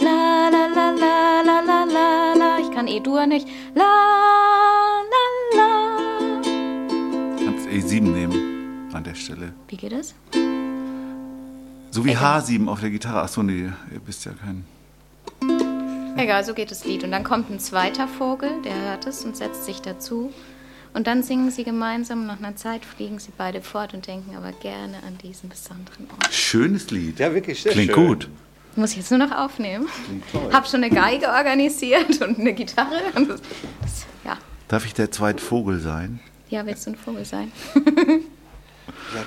La la la la la la la la. Ich kann E-Dur nicht. La la la. Kannst E7 nehmen an der Stelle. Wie geht es? So wie H7 auf der Gitarre. Achso, nee, ihr bist ja kein. Egal, so geht das Lied. Und dann kommt ein zweiter Vogel, der hört es und setzt sich dazu. Und dann singen sie gemeinsam. und Nach einer Zeit fliegen sie beide fort und denken aber gerne an diesen besonderen Ort. Schönes Lied. Ja, wirklich sehr Klingt schön. gut. Muss ich jetzt nur noch aufnehmen. Hab schon eine Geige organisiert und eine Gitarre. Und das, das, ja. Darf ich der zweite Vogel sein? ja, willst du ein Vogel sein?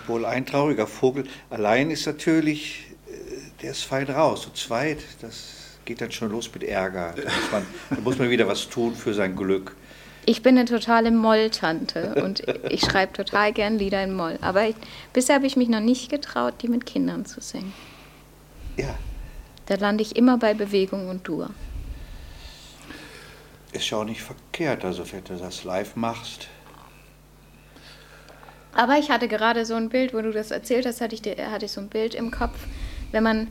Wohl ein trauriger Vogel. Allein ist natürlich, äh, der ist fein raus. Zu zweit, das geht dann schon los mit Ärger. Da muss man, da muss man wieder was tun für sein Glück. Ich bin eine totale Moll-Tante und ich schreibe total gern Lieder in Moll. Aber ich, bisher habe ich mich noch nicht getraut, die mit Kindern zu singen. Ja, Da lande ich immer bei Bewegung und Dur. ist ja auch nicht verkehrt, also wenn du das live machst. Aber ich hatte gerade so ein Bild, wo du das erzählt hast, hatte ich, dir- hatte ich so ein Bild im Kopf. Wenn man,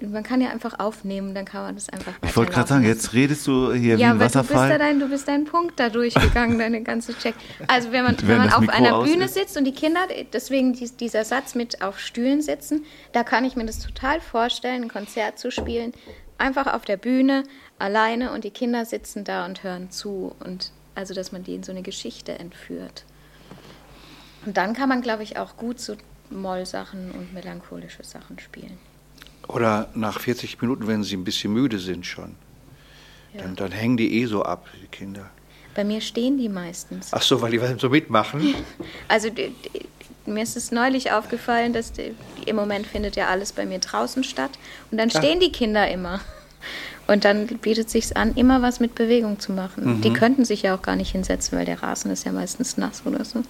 man kann ja einfach aufnehmen, dann kann man das einfach Ich wollte gerade sagen, jetzt redest du hier wie Ja, ein aber du bist, Wasserfall. dein, du bist deinen Punkt da durchgegangen, deine ganze Check. Also wenn man, Wenn wenn man auf Mikro einer Bühne ist. sitzt und die Kinder, deswegen dies, dieser Satz mit auf Stühlen sitzen, da kann ich mir das total vorstellen, ein Konzert zu spielen, einfach auf der Bühne, alleine und die Kinder sitzen da und hören zu und also, dass man die in so eine Geschichte entführt. Und dann kann man, glaube ich, auch gut so Mollsachen und melancholische Sachen spielen. Oder nach 40 Minuten, wenn sie ein bisschen müde sind schon. Ja. Dann, dann hängen die eh so ab, die Kinder. Bei mir stehen die meistens. Ach so, weil die so mitmachen. Also d- d- mir ist es neulich aufgefallen, dass die, im Moment findet ja alles bei mir draußen statt und dann stehen die Kinder immer. Und dann bietet sich's an, immer was mit Bewegung zu machen. Die könnten sich ja auch gar nicht hinsetzen, weil der Rasen ist ja meistens nass oder so.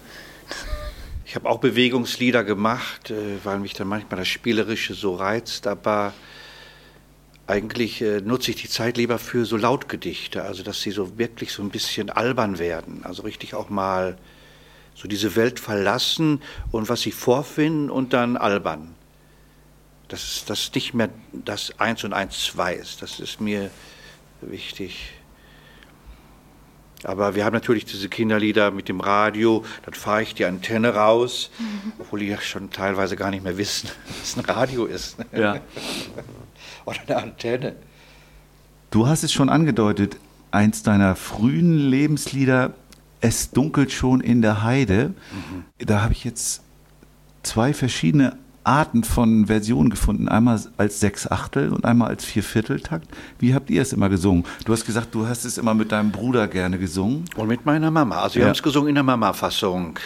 Ich habe auch Bewegungslieder gemacht, äh, weil mich dann manchmal das Spielerische so reizt, aber eigentlich äh, nutze ich die Zeit lieber für so Lautgedichte, also dass sie so wirklich so ein bisschen albern werden, also richtig auch mal so diese Welt verlassen und was sie vorfinden und dann albern. Dass das nicht mehr das Eins und Eins zwei ist, das ist mir wichtig. Aber wir haben natürlich diese Kinderlieder mit dem Radio, dann fahre ich die Antenne raus, obwohl die ja schon teilweise gar nicht mehr wissen, was ein Radio ist. Ja. Oder eine Antenne. Du hast es schon angedeutet, eins deiner frühen Lebenslieder, Es dunkelt schon in der Heide. Da habe ich jetzt zwei verschiedene Arten von Versionen gefunden. Einmal als Sechsachtel und einmal als Viervierteltakt. Wie habt ihr es immer gesungen? Du hast gesagt, du hast es immer mit deinem Bruder gerne gesungen. Und mit meiner Mama. Also wir Ja. haben es gesungen in der Mama-Fassung.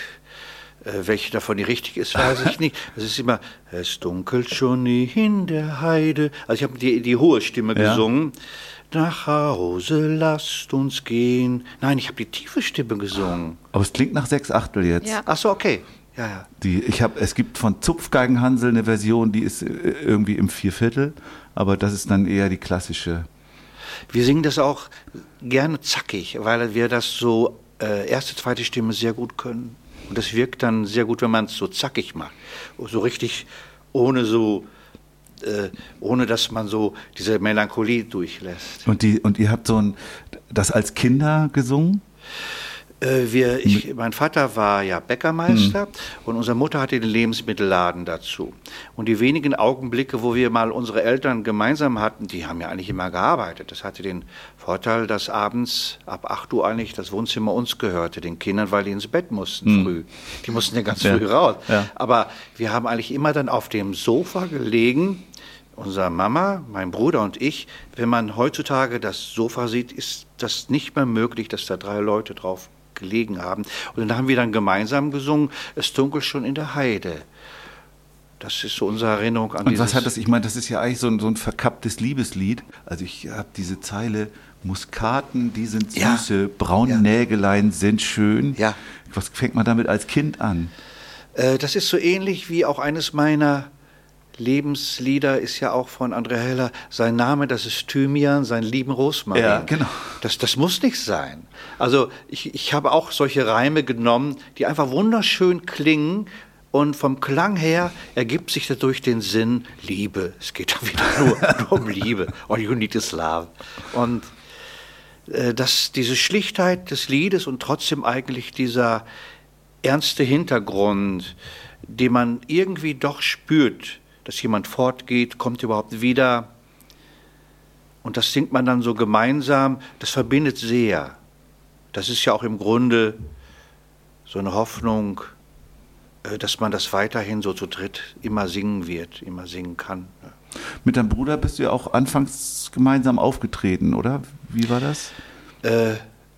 Äh, welche davon die richtig ist, weiß ich nicht. Es ist immer, es dunkelt schon in der Heide. Also ich habe die, die hohe Stimme Ja. gesungen. Nach Hause lasst uns gehen. Nein, ich habe die tiefe Stimme gesungen. Aber es klingt nach Sechsachtel jetzt. Ja. Ach so, okay. Ja, ja. Die, ich hab, es gibt von Zupfgeigenhansel eine Version, die ist äh, irgendwie im Vierviertel, aber das ist dann eher die klassische. Wir singen das auch gerne zackig, weil wir das so äh, erste, zweite Stimme sehr gut können. Und das wirkt dann sehr gut, wenn man es so zackig macht. So richtig ohne so, äh, ohne dass man so diese Melancholie durchlässt. Und, die, und ihr habt so ein, das als Kinder gesungen? Äh, wir, ich, mein Vater war ja Bäckermeister und unsere Mutter hatte den Lebensmittelladen dazu. Und die wenigen Augenblicke, wo wir mal unsere Eltern gemeinsam hatten, die haben ja eigentlich immer gearbeitet. Das hatte den Vorteil, dass abends ab 8 Uhr eigentlich das Wohnzimmer uns gehörte, den Kindern, weil die ins Bett mussten früh. Die mussten ja ganz Ja. früh raus. Ja. Aber wir haben eigentlich immer dann auf dem Sofa gelegen, unsere Mama, mein Bruder und ich. Wenn man heutzutage das Sofa sieht, ist das nicht mehr möglich, dass da drei Leute drauf gelegen haben. Und dann haben wir dann gemeinsam gesungen, es dunkelt schon in der Heide. Das ist so unsere Erinnerung an Und was hat das? Ich meine, das ist ja eigentlich so ein, so ein verkapptes Liebeslied. Also ich habe diese Zeile, Muskaten, die sind Ja. süße, braune Ja. Nägelein sind schön. Ja. Was fängt man damit als Kind an? Äh, das ist so ähnlich wie auch eines meiner Lebenslieder ist ja auch von Andrea Heller. Sein Name, das ist Thymian, sein lieben Rosmarin. Ja, genau. Das, das muss nicht sein. Also ich, ich habe auch solche Reime genommen, die einfach wunderschön klingen. Und vom Klang her ergibt sich dadurch den Sinn Liebe. Es geht doch wieder nur, nur um Liebe. All you need is love. Und äh, dass diese Schlichtheit des Liedes und trotzdem eigentlich dieser ernste Hintergrund, den man irgendwie doch spürt, dass jemand fortgeht, kommt überhaupt wieder. Und das singt man dann so gemeinsam, das verbindet sehr. Das ist ja auch im Grunde so eine Hoffnung, äh, dass man das weiterhin so zu dritt immer singen wird, immer singen kann. Mit deinem Bruder bist du ja auch anfangs gemeinsam aufgetreten, oder? Wie war das? Äh,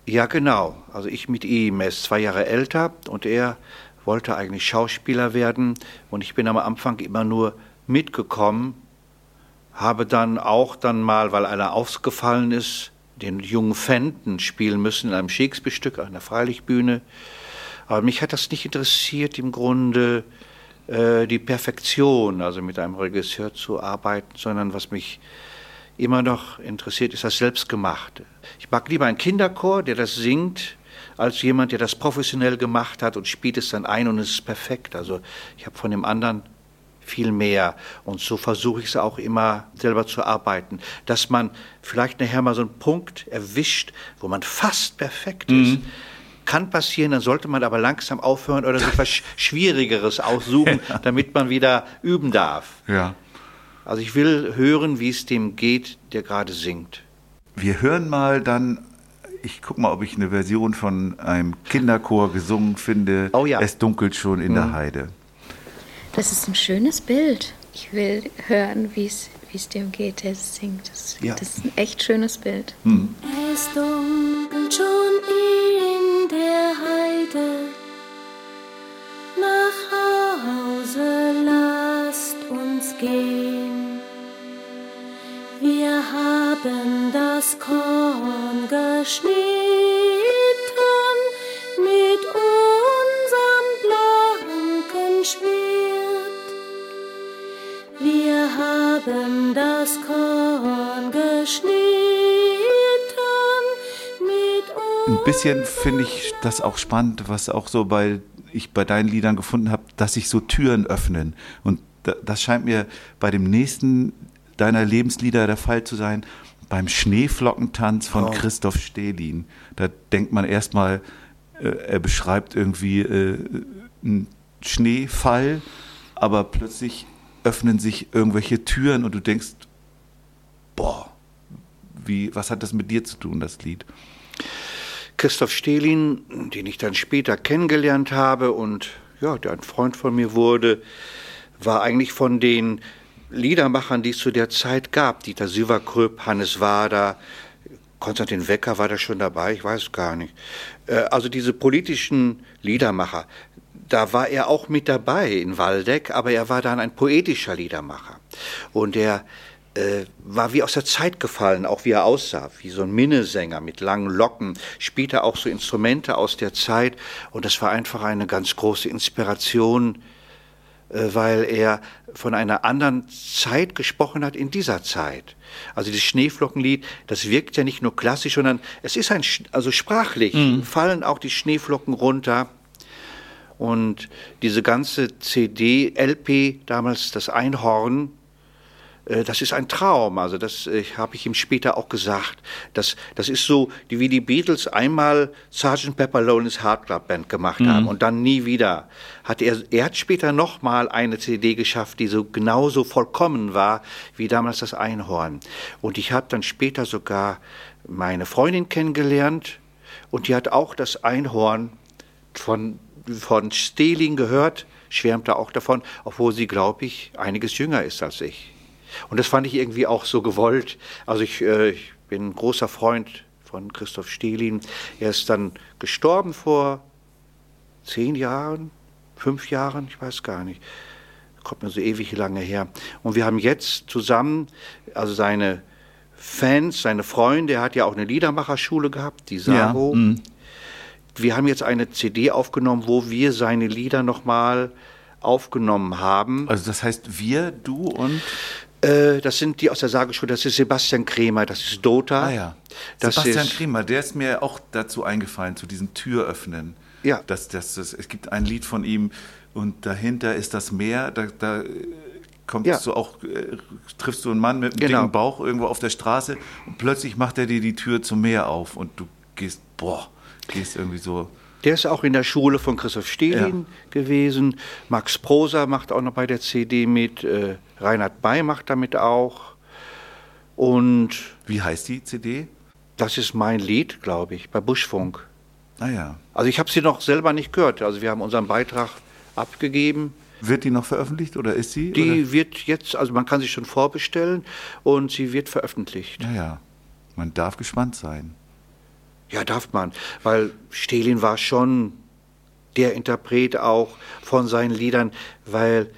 ja, genau. Also ich mit ihm, er ist zwei Jahre älter und er wollte eigentlich Schauspieler werden und ich bin am Anfang immer nur mitgekommen, habe dann auch dann mal, weil einer aufgefallen ist, den jungen Fenton spielen müssen in einem Shakespeare-Stück an der Freilichtbühne. Aber mich hat das nicht interessiert, im Grunde äh, die Perfektion, also mit einem Regisseur zu arbeiten, sondern was mich immer noch interessiert, ist das Selbstgemachte. Ich mag lieber einen Kinderchor, der das singt, als jemand, der das professionell gemacht hat und spielt es dann ein und es ist perfekt. Also ich habe von dem anderen viel mehr. Und so versuche ich es auch immer selber zu arbeiten, dass man vielleicht nachher mal so einen Punkt erwischt, wo man fast perfekt ist. Kann passieren, dann sollte man aber langsam aufhören oder sich was Sch- Schwierigeres aussuchen, damit man wieder üben darf. Ja. Also ich will hören, wie es dem geht, der gerade singt. Wir hören mal dann, ich guck mal, ob ich eine Version von einem Kinderchor gesungen finde. Oh ja. Es dunkelt schon in der Heide. Das ist ein schönes Bild. Ich will hören, wie es wie es dem geht, der es singt. Das, Ja. das ist ein echt schönes Bild. Es dunkelt schon in der Heide. Nach Hause lasst uns gehen. Wir haben das Korn geschnitten mit unserem blanken Schwert. Wir haben das Korn geschnitten mit Ein bisschen finde ich das auch spannend, was auch so bei ich bei deinen Liedern gefunden habe, dass sich so Türen öffnen. Und da- das scheint mir bei dem nächsten deiner Lebenslieder der Fall zu sein, beim Schneeflockentanz von Christoph Stehlin. Da denkt man erstmal, äh, er beschreibt irgendwie äh, einen Schneefall, aber plötzlich öffnen sich irgendwelche Türen und du denkst, boah, wie, was hat das mit dir zu tun, das Lied? Christoph Stehlin, den ich dann später kennengelernt habe und ja, der ein Freund von mir wurde, war eigentlich von den Liedermachern, die es zu der Zeit gab. Dieter Süverkröp, Hannes Wader, Konstantin Wecker war da schon dabei, ich weiß gar nicht. Äh, Also diese politischen Liedermacher, da war er auch mit dabei in Waldeck, aber er war dann ein poetischer Liedermacher. Und er äh, war wie aus der Zeit gefallen, auch wie er aussah, wie so ein Minnesänger mit langen Locken, spielte auch so Instrumente aus der Zeit und das war einfach eine ganz große Inspiration, äh, weil er von einer anderen Zeit gesprochen hat in dieser Zeit. Also das Schneeflockenlied, das wirkt ja nicht nur klassisch, sondern es ist ein, also sprachlich fallen auch die Schneeflocken runter. Und diese ganze CD, LP, damals das Einhorn, äh, das ist ein Traum. Also das äh, habe ich ihm später auch gesagt. Das, das ist so, wie die Beatles einmal Sgt. Pepper Lonely's Heart Club Band gemacht haben und dann nie wieder. Hat er, er hat später nochmal eine CD geschafft, die so genauso vollkommen war wie damals das Einhorn. Und ich habe dann später sogar meine Freundin kennengelernt und die hat auch das Einhorn von, von Steling gehört, schwärmte auch davon, obwohl sie, glaube ich, einiges jünger ist als ich. Und das fand ich irgendwie auch so gewollt. Also ich, äh, ich bin ein großer Freund von Christoph Stehlin. Er ist dann gestorben vor zehn Jahren, fünf Jahren, ich weiß gar nicht. Kommt mir so ewig lange her. Und wir haben jetzt zusammen, also seine Fans, seine Freunde, er hat ja auch eine Liedermacherschule gehabt, die Sago. mhm. Wir haben jetzt eine CD aufgenommen, wo wir seine Lieder nochmal aufgenommen haben. Also das heißt wir, du und Äh, das sind die aus der Sageschule, das ist Sebastian Kremer, das ist Dota. ah ja. Sebastian ist, Kremer, der ist mir auch dazu eingefallen, zu diesem Türöffnen. Ja. Das, das, das, es gibt ein Lied von ihm und dahinter ist das Meer, da, da äh, kommst Ja. du auch, äh, triffst du einen Mann mit einem Genau. dicken Bauch irgendwo auf der Straße und plötzlich macht er dir die Tür zum Meer auf und du gehst, boah, gehst irgendwie so. Der ist auch in der Schule von Christoph Stehlin gewesen. Max Prosa macht auch noch bei der CD mit. Äh, Reinhard May macht damit auch. Und Wie heißt die CD? das ist mein Lied, glaube ich, bei Buschfunk. Ah ja. Also ich habe sie noch selber nicht gehört. Also wir haben unseren Beitrag abgegeben. Wird die noch veröffentlicht oder ist sie? Die wird jetzt, also man kann sie schon vorbestellen und sie wird veröffentlicht. oder? Ja, ja. Man darf gespannt sein. Ja, darf man, weil Stelin war schon der Interpret auch von seinen Liedern, weil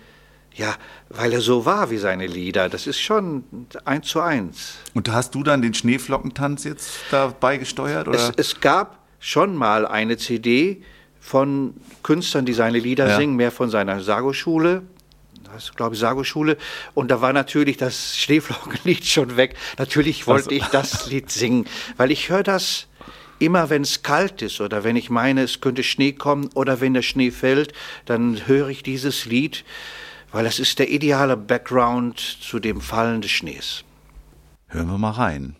ja, weil er so war wie seine Lieder. Das ist schon eins zu eins. Und hast du dann den Schneeflockentanz jetzt dabei gesteuert? Oder? Es, es gab schon mal eine CD von Künstlern, die seine Lieder Ja. singen, mehr von seiner Sago-Schule. was glaube ich, Sago-Schule. Und da war natürlich das Schneeflockenlied schon weg. Natürlich wollte ich das Lied singen, weil ich höre das immer, wenn es kalt ist oder wenn ich meine, es könnte Schnee kommen oder wenn der Schnee fällt, dann höre ich dieses Lied, weil das ist der ideale Background zu dem Fallen des Schnees. Hören wir mal rein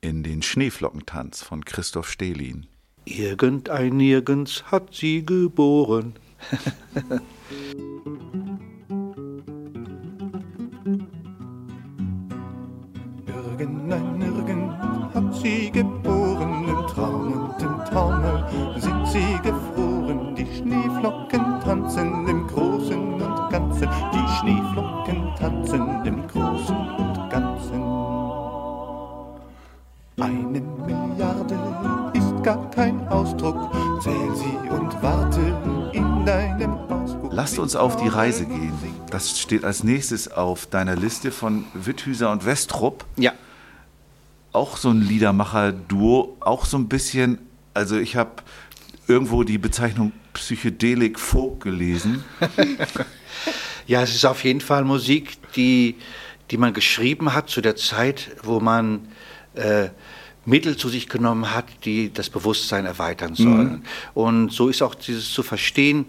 in den Schneeflockentanz von Christoph Stehlin. Irgendein Nirgends hat sie geboren. Irgendein Nirgend hat sie geboren, sie gefroren. Die Schneeflocken tanzen im Großen und Ganzen, die Schneeflocken tanzen im Großen und Ganzen. Eine Milliarde ist gar kein Ausdruck, zähl sie und warte in deinem Ausguck. Lasst uns auf die Reise gehen. Das steht als nächstes auf deiner Liste von Witthüser und Westrup. Ja. Auch so ein Liedermacher-Duo, auch so ein bisschen, also ich habe irgendwo die Bezeichnung Psychedelik Folk gelesen. Ja, es ist auf jeden Fall Musik, die, die man geschrieben hat zu der Zeit, wo man äh, Mittel zu sich genommen hat, die das Bewusstsein erweitern sollen. Und so ist auch dieses zu verstehen,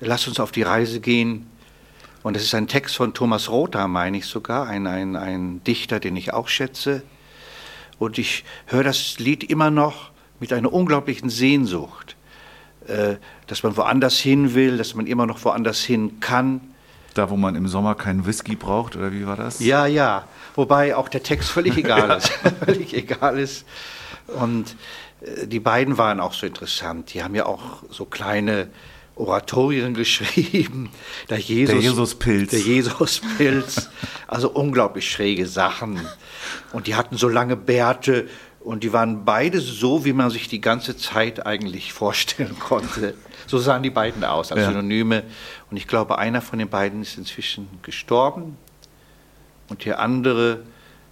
lass uns auf die Reise gehen. Und das ist ein Text von Thomas Rother, meine ich sogar, ein, ein, ein Dichter, den ich auch schätze. Und ich höre das Lied immer noch mit einer unglaublichen Sehnsucht, dass man woanders hin will, dass man immer noch woanders hin kann. Da, wo man im Sommer keinen Whisky braucht, oder wie war das? Ja, ja. Wobei auch der Text völlig egal ist. völlig egal ist. Und äh, die beiden waren auch so interessant. Die haben ja auch so kleine Oratorien geschrieben. Der, Jesus, Der Jesuspilz. Der Jesuspilz. Also unglaublich schräge Sachen. Und die hatten so lange Bärte. Und die waren beide so, wie man sich die ganze Zeit eigentlich vorstellen konnte. So sahen die beiden aus, als Ja. Synonyme. Und ich glaube, einer von den beiden ist inzwischen gestorben. Und der andere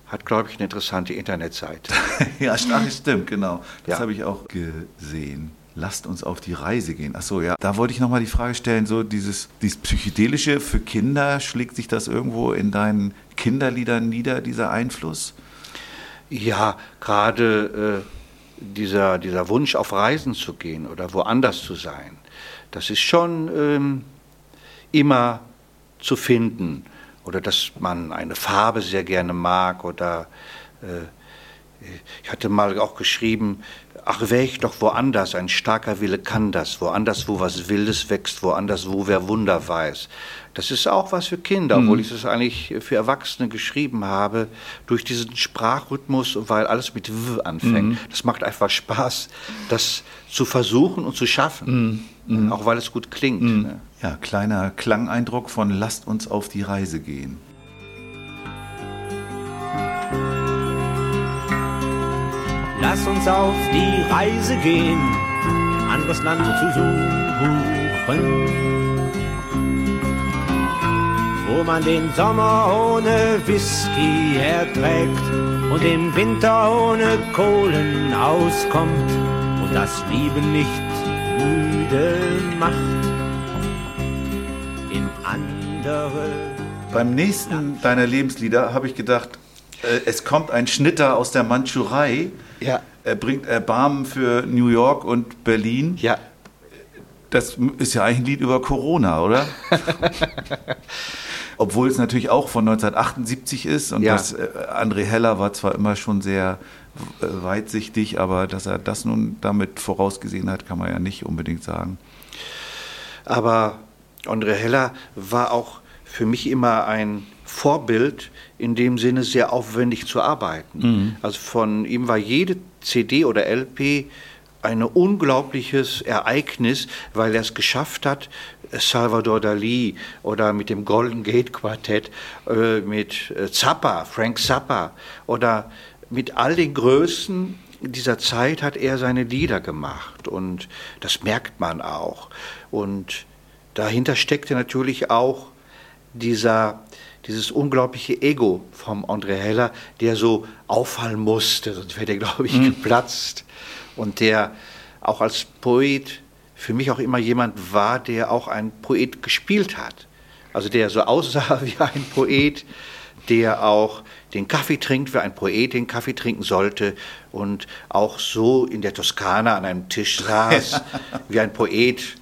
hat, glaube ich, eine interessante Internetseite. ja, ach, stimmt, genau. Das Ja. habe ich auch gesehen. Lasst uns auf die Reise gehen. Ach so, ja. Da wollte ich nochmal die Frage stellen, so dieses, dieses Psychedelische für Kinder, schlägt sich das irgendwo in deinen Kinderliedern nieder, dieser Einfluss? Ja, gerade äh, dieser, dieser Wunsch, auf Reisen zu gehen oder woanders zu sein, das ist schon ähm, immer zu finden. Oder dass man eine Farbe sehr gerne mag oder äh, ich hatte mal auch geschrieben, ach, wäre ich doch woanders, ein starker Wille kann das, woanders, wo was Wildes wächst, woanders, wo wer Wunder weiß. Das ist auch was für Kinder, obwohl ich es eigentlich für Erwachsene geschrieben habe, durch diesen Sprachrhythmus weil alles mit W anfängt. Das macht einfach Spaß, das zu versuchen und zu schaffen, auch weil es gut klingt. Ne? Ja, kleiner Klangeindruck von Lasst uns auf die Reise gehen. Lass uns auf die Reise gehen, anderes Land zu suchen, wo man den Sommer ohne Whisky erträgt und im Winter ohne Kohlen auskommt und das Lieben nicht müde macht. In andere Beim nächsten deiner Lebenslieder habe ich gedacht, äh, es kommt ein Schnitter aus der Mandschurei. Ja. Er bringt Erbarmen für New York und Berlin. Ja, Das ist ja eigentlich ein Lied über Corona, oder? Obwohl es natürlich auch von 1978 ist und Ja. das äh, André Heller war zwar immer schon sehr äh, weitsichtig, aber dass er das nun damit vorausgesehen hat, kann man ja nicht unbedingt sagen. Aber André Heller war auch für mich immer ein Vorbild, in dem Sinne sehr aufwendig zu arbeiten. Also von ihm war jede CD oder LP ein unglaubliches Ereignis, weil er es geschafft hat, Salvador Dali oder mit dem Golden Gate Quartett, äh, mit äh, Zappa, Frank Zappa oder mit all den Größen dieser Zeit hat er seine Lieder gemacht und das merkt man auch. Und dahinter steckte natürlich auch dieser, dieses unglaubliche Ego vom André Heller, der so auffallen musste, sonst wäre der, glaube ich, geplatzt. Und der auch als Poet für mich auch immer jemand war, der auch ein Poet gespielt hat. Also der so aussah wie ein Poet, der auch den Kaffee trinkt, wie ein Poet den Kaffee trinken sollte und auch so in der Toskana an einem Tisch saß, wie ein Poet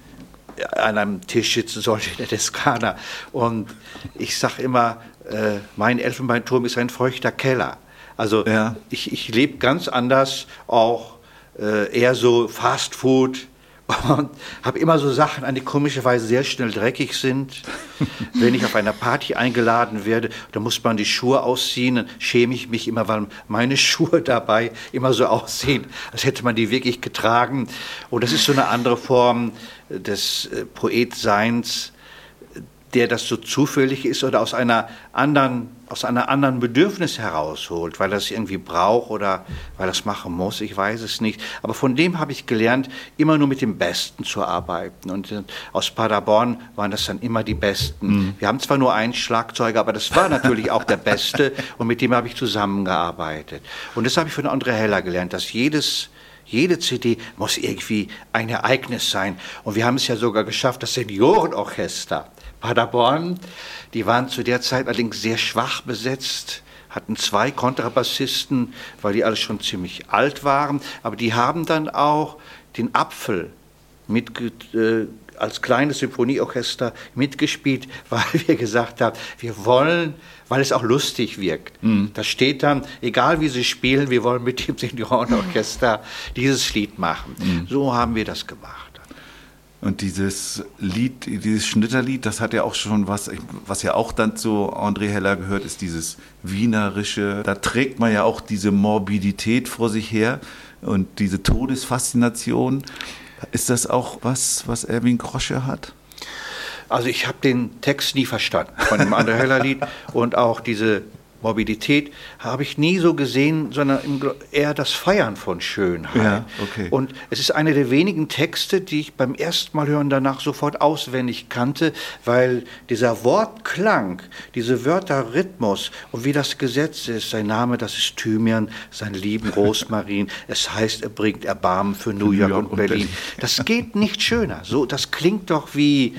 an einem Tisch sitzen sollte in der Toskana. Und ich sage immer, äh, mein Elfenbeinturm ist ein feuchter Keller. Also Ja. ich, ich lebe ganz anders, auch äh, eher so Fast Food und habe immer so Sachen an, die komischerweise sehr schnell dreckig sind. Wenn ich auf einer Party eingeladen werde, da muss man die Schuhe ausziehen, dann schäme ich mich immer, weil meine Schuhe dabei immer so aussehen, als hätte man die wirklich getragen. Und das ist so eine andere Form des äh, Poetseins, der das so zufällig ist oder aus einer anderen, aus einer anderen Bedürfnis herausholt, weil er es irgendwie braucht oder weil er es machen muss, ich weiß es nicht. Aber von dem habe ich gelernt, immer nur mit dem Besten zu arbeiten. Und äh, aus Paderborn waren das dann immer die Besten. Wir haben zwar nur einen Schlagzeuger, aber das war natürlich auch der Beste und mit dem habe ich zusammengearbeitet. Und das habe ich von André Heller gelernt, dass jedes jede CD muss irgendwie ein Ereignis sein. Und wir haben es ja sogar geschafft, das Seniorenorchester Paderborn, die waren zu der Zeit allerdings sehr schwach besetzt, hatten zwei Kontrabassisten, weil die alle schon ziemlich alt waren. Aber die haben dann auch den Apfel mitge äh, als kleines Symphonieorchester mitgespielt, weil wir gesagt haben, wir wollen, weil es auch lustig wirkt. Da steht dann, egal wie sie spielen, wir wollen mit dem Seniorenorchester dieses Lied machen. So haben wir das gemacht. Und dieses Lied, dieses Schnitterlied, das hat ja auch schon was, was ja auch dann zu André Heller gehört, ist dieses Wienerische. Da trägt man ja auch diese Morbidität vor sich her und diese Todesfaszination. Ist das auch was, was Erwin Grosche hat? Also ich habe den Text nie verstanden von dem André Heller Lied und auch diese Morbidität habe ich nie so gesehen, sondern eher das Feiern von Schönheit. Ja, okay. Und es ist einer der wenigen Texte, die ich beim ersten Mal hören danach sofort auswendig kannte, weil dieser Wortklang, diese Wörterrhythmus und wie das Gesetz ist, sein Name, das ist Thymian, sein lieben Rosmarin, es heißt, er bringt Erbarmen für New York, und Berlin. Das geht nicht schöner. So, das klingt doch wie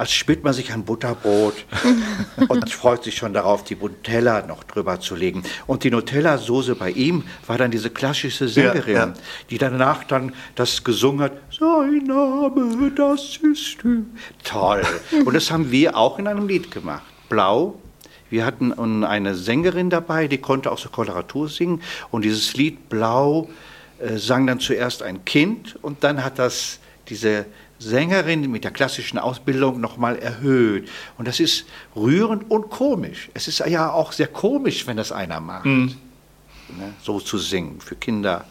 als spürt man sich ein Butterbrot und freut sich schon darauf, die Nutella noch drüber zu legen. Und die Nutella-Soße bei ihm war dann diese klassische Sängerin, Ja, ja. die danach dann das gesungen hat. Sein Name, das ist du. Toll. Und das haben wir auch in einem Lied gemacht. Blau. Wir hatten eine Sängerin dabei, die konnte auch so Koloratur singen. Und dieses Lied Blau äh, sang dann zuerst ein Kind und dann hat das diese Sängerin mit der klassischen Ausbildung nochmal erhöht. Und das ist rührend und komisch. Es ist ja auch sehr komisch, wenn das einer macht, ne, so zu singen für Kinder.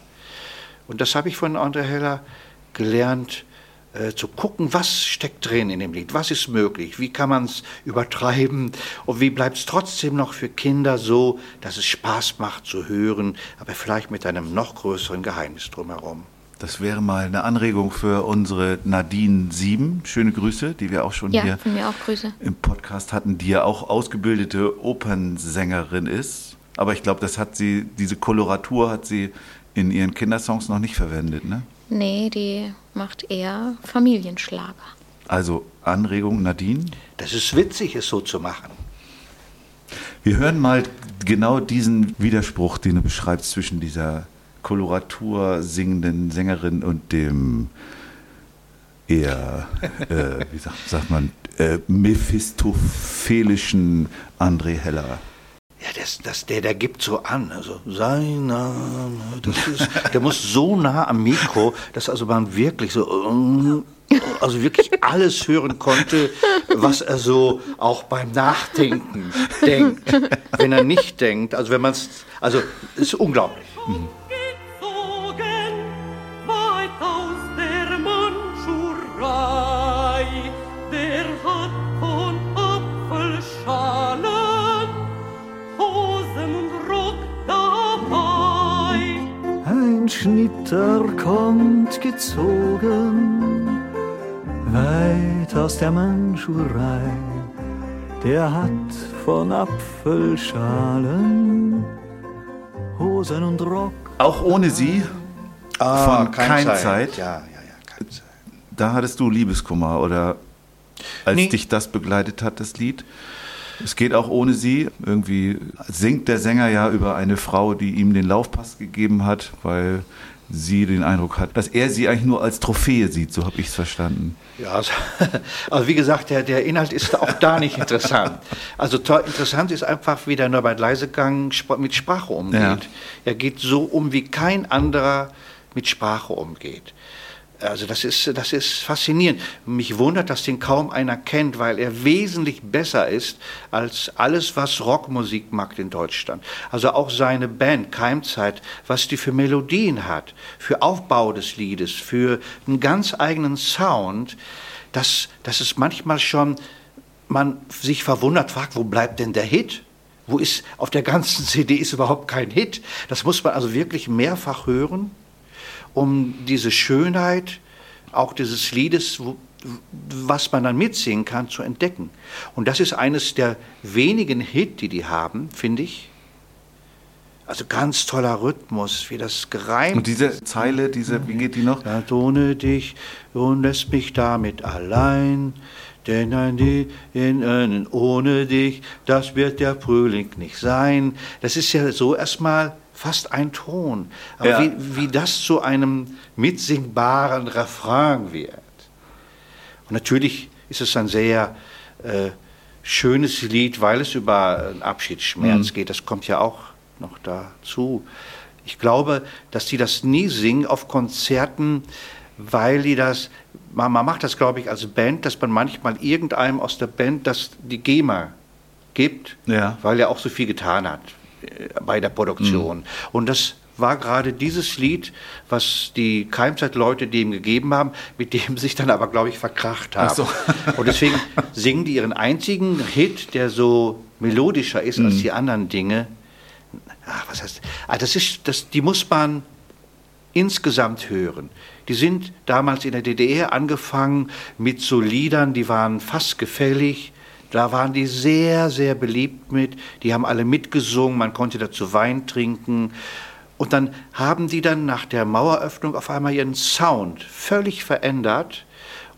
Und das habe ich von André Heller gelernt, äh, zu gucken, was steckt drin in dem Lied, was ist möglich, wie kann man es übertreiben und wie bleibt es trotzdem noch für Kinder so, dass es Spaß macht zu hören, aber vielleicht mit einem noch größeren Geheimnis drumherum. Das wäre mal eine Anregung für unsere Nadine Sieben. Schöne Grüße, die wir auch schon Ja, hier von mir auch Grüße. im Podcast hatten, die ja auch ausgebildete Opernsängerin ist. Aber ich glaube, das hat sie, diese Koloratur hat sie in ihren Kindersongs noch nicht verwendet, ne? Nee, die macht eher Familienschlager. Also Anregung, Nadine. Das ist witzig, es so zu machen. Wir hören mal genau diesen Widerspruch, den du beschreibst zwischen dieser Koloratur singenden Sängerin und dem eher, äh, wie sagt, sagt man, äh, mephistophelischen André Heller. Ja, das, das, der, der gibt so an. Also sein Name, das ist, der muss so nah am Mikro, dass also man wirklich so, also wirklich alles hören konnte, was er so auch beim Nachdenken denkt. Wenn er nicht denkt, also wenn man es, also ist unglaublich. gezogen, Ein Schnitter kommt gezogen, weit aus der Mandschurei. Der hat von Apfelschalen Hosen und Rock. Auch ohne sie, von Kein Zeit. Ja, ja, ja, keine Zeit. da hattest du Liebeskummer oder als Nee. dich das begleitet hat, das Lied? Es geht auch ohne sie. Irgendwie singt der Sänger ja über eine Frau, die ihm den Laufpass gegeben hat, weil sie den Eindruck hat, dass er sie eigentlich nur als Trophäe sieht. So habe ich es verstanden. Ja, also, also wie gesagt, der, der Inhalt ist auch da nicht interessant. Also interessant ist einfach, wie der Norbert Leisegang mit Sprache umgeht. Ja. Er geht so um, wie kein anderer mit Sprache umgeht. Also das ist, das ist faszinierend. Mich wundert, dass den kaum einer kennt, weil er wesentlich besser ist als alles, was Rockmusik macht in Deutschland. Also auch seine Band Keimzeit, was die für Melodien hat, für Aufbau des Liedes, für einen ganz eigenen Sound, dass, dass es manchmal schon man sich verwundert fragt, wo bleibt denn der Hit? Wo ist auf der ganzen CD ist überhaupt kein Hit? Das muss man also wirklich mehrfach hören um diese Schönheit auch dieses Liedes, was man dann mitsingen kann, zu entdecken. Und das ist eines der wenigen Hit, die die haben, finde ich. Also ganz toller Rhythmus, wie das gereimt Und diese Zeile, diese, wie geht die noch? ja, ohne dich und lässt mich damit allein. Denn ein die in einen ohne dich, das wird der Frühling nicht sein. Das ist ja so erstmal fast ein Ton. Aber Ja. wie, wie das zu einem mitsingbaren Refrain wird. Und natürlich ist es ein sehr äh, schönes Lied, weil es über einen Abschiedsschmerz Mhm. geht. Das kommt ja auch noch dazu. Ich glaube, dass die das nie singen auf Konzerten, weil die das, man, man macht das, glaube ich, als Band, dass man manchmal irgendeinem aus der Band das die GEMA gibt, Ja. weil er auch so viel getan hat bei der Produktion. Und das war gerade dieses Lied, was die Keimzeitleute dem gegeben haben, mit dem sich dann aber, glaube ich, verkracht haben. So. Und deswegen singen die ihren einzigen Hit, der so melodischer ist als die anderen Dinge. Ach, was heißt, ah, das ist, das, die muss man insgesamt hören. Die sind damals in der DDR angefangen mit so Liedern, die waren fast gefällig. Da waren die sehr, sehr beliebt mit. Die haben alle mitgesungen, man konnte dazu Wein trinken. Und dann haben die dann nach der Maueröffnung auf einmal ihren Sound völlig verändert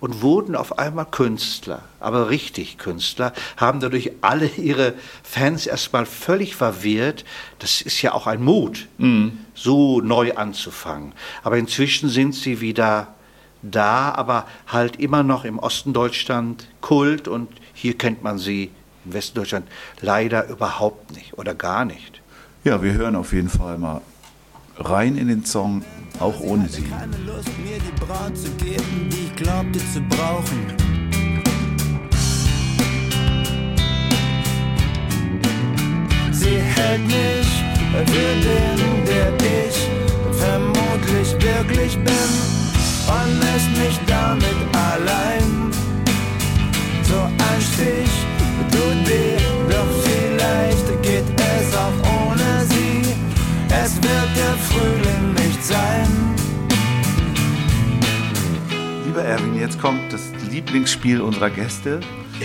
und wurden auf einmal Künstler, aber richtig Künstler, haben dadurch alle ihre Fans erstmal völlig verwirrt. Das ist ja auch ein Mut, so neu anzufangen. Aber inzwischen sind sie wieder da, aber halt immer noch im Osten Deutschland Kult und hier kennt man sie im Westen Deutschland leider überhaupt nicht oder gar nicht. Ja, wir hören auf jeden Fall mal rein in den Song, auch ohne sie. keine Lust, mir die Braut zu geben, die ich glaubte zu brauchen. Sie hält mich für den, der ich vermutlich wirklich bin und lässt mich damit allein. So ein Stich tut weh, doch vielleicht geht es auch ohne sie. Es wird der Frühling nicht sein. Lieber Erwin, jetzt kommt das Lieblingsspiel unserer Gäste.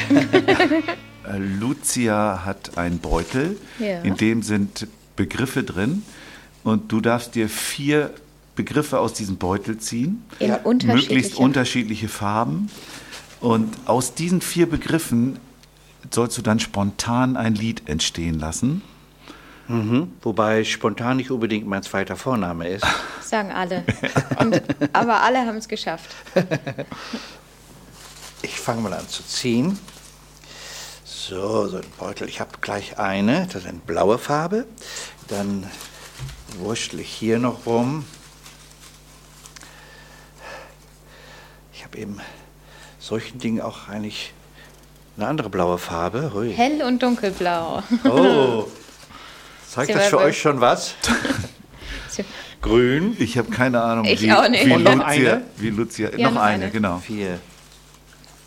Äh, Lucia hat einen Beutel, Ja. in dem sind Begriffe drin und du darfst dir vier Begriffe aus diesem Beutel ziehen, In möglichst unterschiedlichen. unterschiedliche Farben und aus diesen vier Begriffen sollst du dann spontan ein Lied entstehen lassen. Mhm. Wobei spontan nicht unbedingt mein zweiter Vorname ist. Sagen alle. Und, aber alle haben es geschafft. Ich fange mal an zu ziehen. So, so ein Beutel. Ich habe gleich eine, das ist eine blaue Farbe. Dann wurschtel ich hier noch rum. Habe eben solchen Dingen auch eigentlich eine andere blaue Farbe. Hui. Hell und dunkelblau. Oh, zeigt das für euch schon was? Grün. Ich habe keine Ahnung, Ich wie, auch nicht. wie Und noch Lucia, eine? wie Lucia, Ja, noch, noch eine, eine. genau. Vier.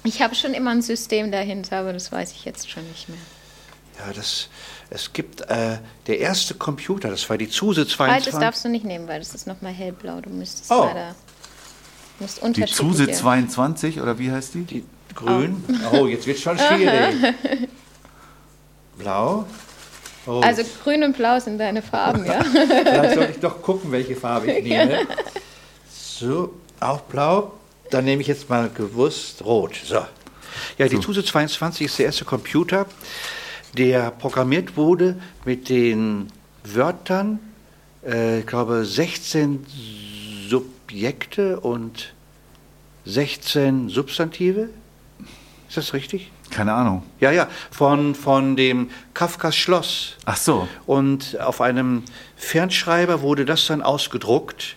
Ich habe schon immer ein System dahinter, aber das weiß ich jetzt schon nicht mehr. Ja, das, es gibt äh, der erste Computer, das war die Zuse Zweites 22. darfst du nicht nehmen, weil das ist nochmal hellblau. Du müsstest Oh. leider du musst Die. Zuse 22 oder wie heißt die? Die grün. Oh, jetzt wird schon schwierig. Blau. Oh, Also grün und blau sind deine Farben, ja? vielleicht sollte ich doch gucken, welche Farbe ich nehme. So, auch blau. Dann nehme ich jetzt mal gewusst rot. So. Ja, die TUSE 22 ist der erste Computer, der programmiert wurde mit den Wörtern, äh, ich glaube, 16 Subjekte und 16 Substantive. Ist das richtig? Keine Ahnung. Ja, ja, von, von dem Kafkas Schloss. Ach so. Und auf einem Fernschreiber wurde das dann ausgedruckt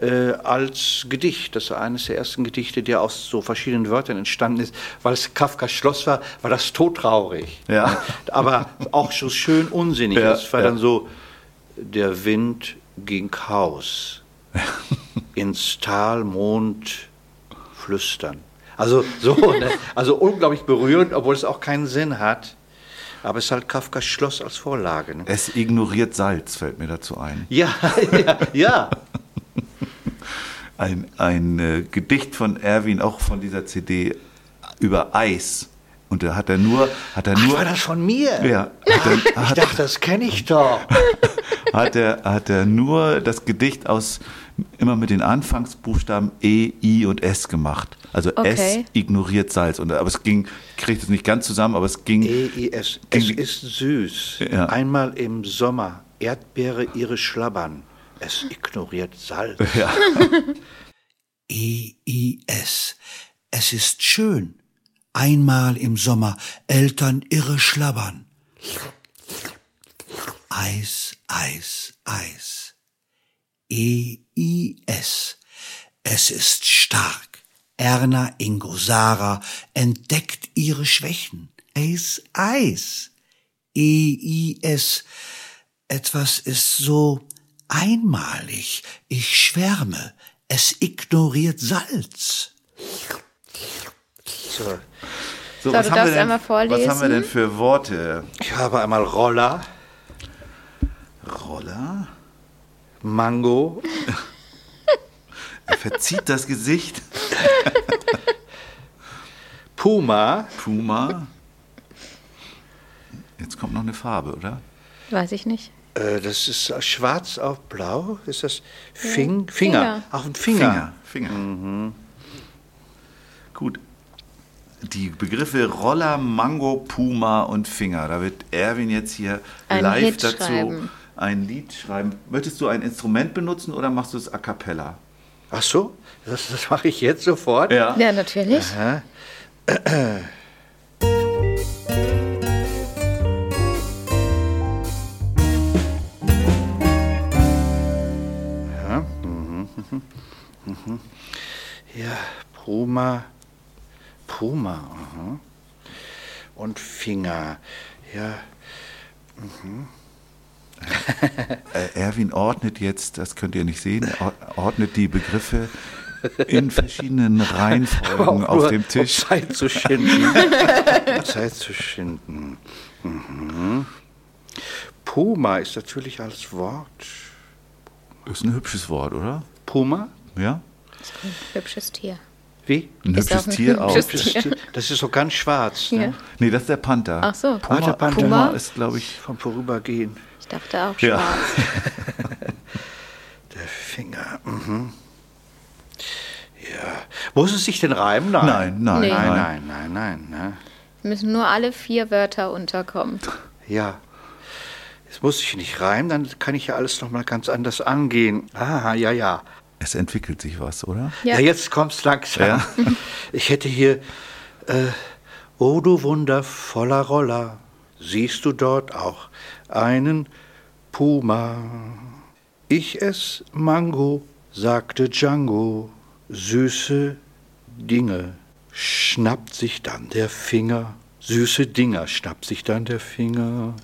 äh, als Gedicht. Das war eines der ersten Gedichte, der aus so verschiedenen Wörtern entstanden ist. Weil es Kafkas Schloss war, war das todtraurig. Ja. Aber auch so schön unsinnig. Ja, das war ja. dann so, der Wind ging Haus ins Tal Mond flüstern. Also so, ne? also unglaublich berührend, obwohl es auch keinen Sinn hat. Aber es ist halt Kafkas Schloss als Vorlage. Ne? Es ignoriert Salz, fällt mir dazu ein. Ja, ja, ja. Ein, ein äh, Gedicht von Erwin, auch von dieser CD, über Eis. Und da hat er nur, hat er Ach, nur, war das von mir? ja, dann Ich dachte, das kenne ich doch. hat er, hat er nur das Gedicht aus immer mit den Anfangsbuchstaben E, I und S gemacht. Also S Okay. ignoriert Salz. Und, aber es ging, ich kriege das nicht ganz zusammen, aber es ging. E-I-S. Es ist süß. Ja. Einmal im Sommer. Erdbeere ihre Schlabbern. Es ignoriert Salz. Ja. E-I-S. Es ist schön. Einmal im Sommer Eltern irre schlabbern. Eis, Eis, Eis. E-I-S. Es ist stark. Erna Ingo Sarah entdeckt ihre Schwächen. Eis, Eis. E-I-S. Etwas ist so einmalig. Ich schwärme. Es ignoriert Salz. So. So, So, was du haben denn, einmal vorlesen. Was haben wir denn für Worte? Ich habe einmal Roller, Roller? Mango, Er verzieht das Gesicht. Puma, Puma. Jetzt kommt noch eine Farbe, oder? Weiß ich nicht. äh, das ist schwarz auf blau. Ist das Fing, Finger? Finger. Ach, ein Finger. Finger. Finger. Gut. Die Begriffe Roller, Mango, Puma und Finger. Da wird Erwin jetzt hier Ein live Hit dazu schreiben. ein Lied schreiben. Möchtest du ein Instrument benutzen oder machst du es a cappella? Ach so, das, das mache ich jetzt sofort. Ja, natürlich. Aha. Ja, mhm, mhm, mhm. ja Puma, Puma, aha. und Finger, ja. Mhm. Äh, Erwin ordnet jetzt, das könnt ihr nicht sehen, or- ordnet die Begriffe in verschiedenen Reihenfolgen auf dem Tisch. Um Zeit zu schinden. Um Zeit zu schinden. Mhm. Puma ist natürlich als Wort. Ist ein hübsches Wort, oder? Puma? Ja? Hübsches Tier. Wie? Ein Ist hübsches auch ein Tier auch. Das ist so ganz schwarz. Ja. Ne? Nee, das ist der Panther. Ach so. Puma, der Panther. Puma Puma? ist, glaube ich, Vom Vorübergehen. Ich dachte auch Ja. schwarz. Der Finger. Mhm. Ja. Muss es sich denn reimen? Nein. Nein, nein, Nee. Nein, nein. nein, nein, nein. Ne? Müssen nur alle vier Wörter unterkommen. Ja. Es muss sich nicht reimen, dann kann ich ja alles nochmal ganz anders angehen. Ah, ja, ja. Es entwickelt sich was, oder? Ja, Ja. jetzt kommt's langsam. Ja. Ich hätte hier, äh, oh du wundervoller Roller, siehst du dort auch einen Puma? Ich ess Mango, sagte Django, süße Dinge, schnappt sich dann der Finger, süße Dinger, schnappt sich dann der Finger.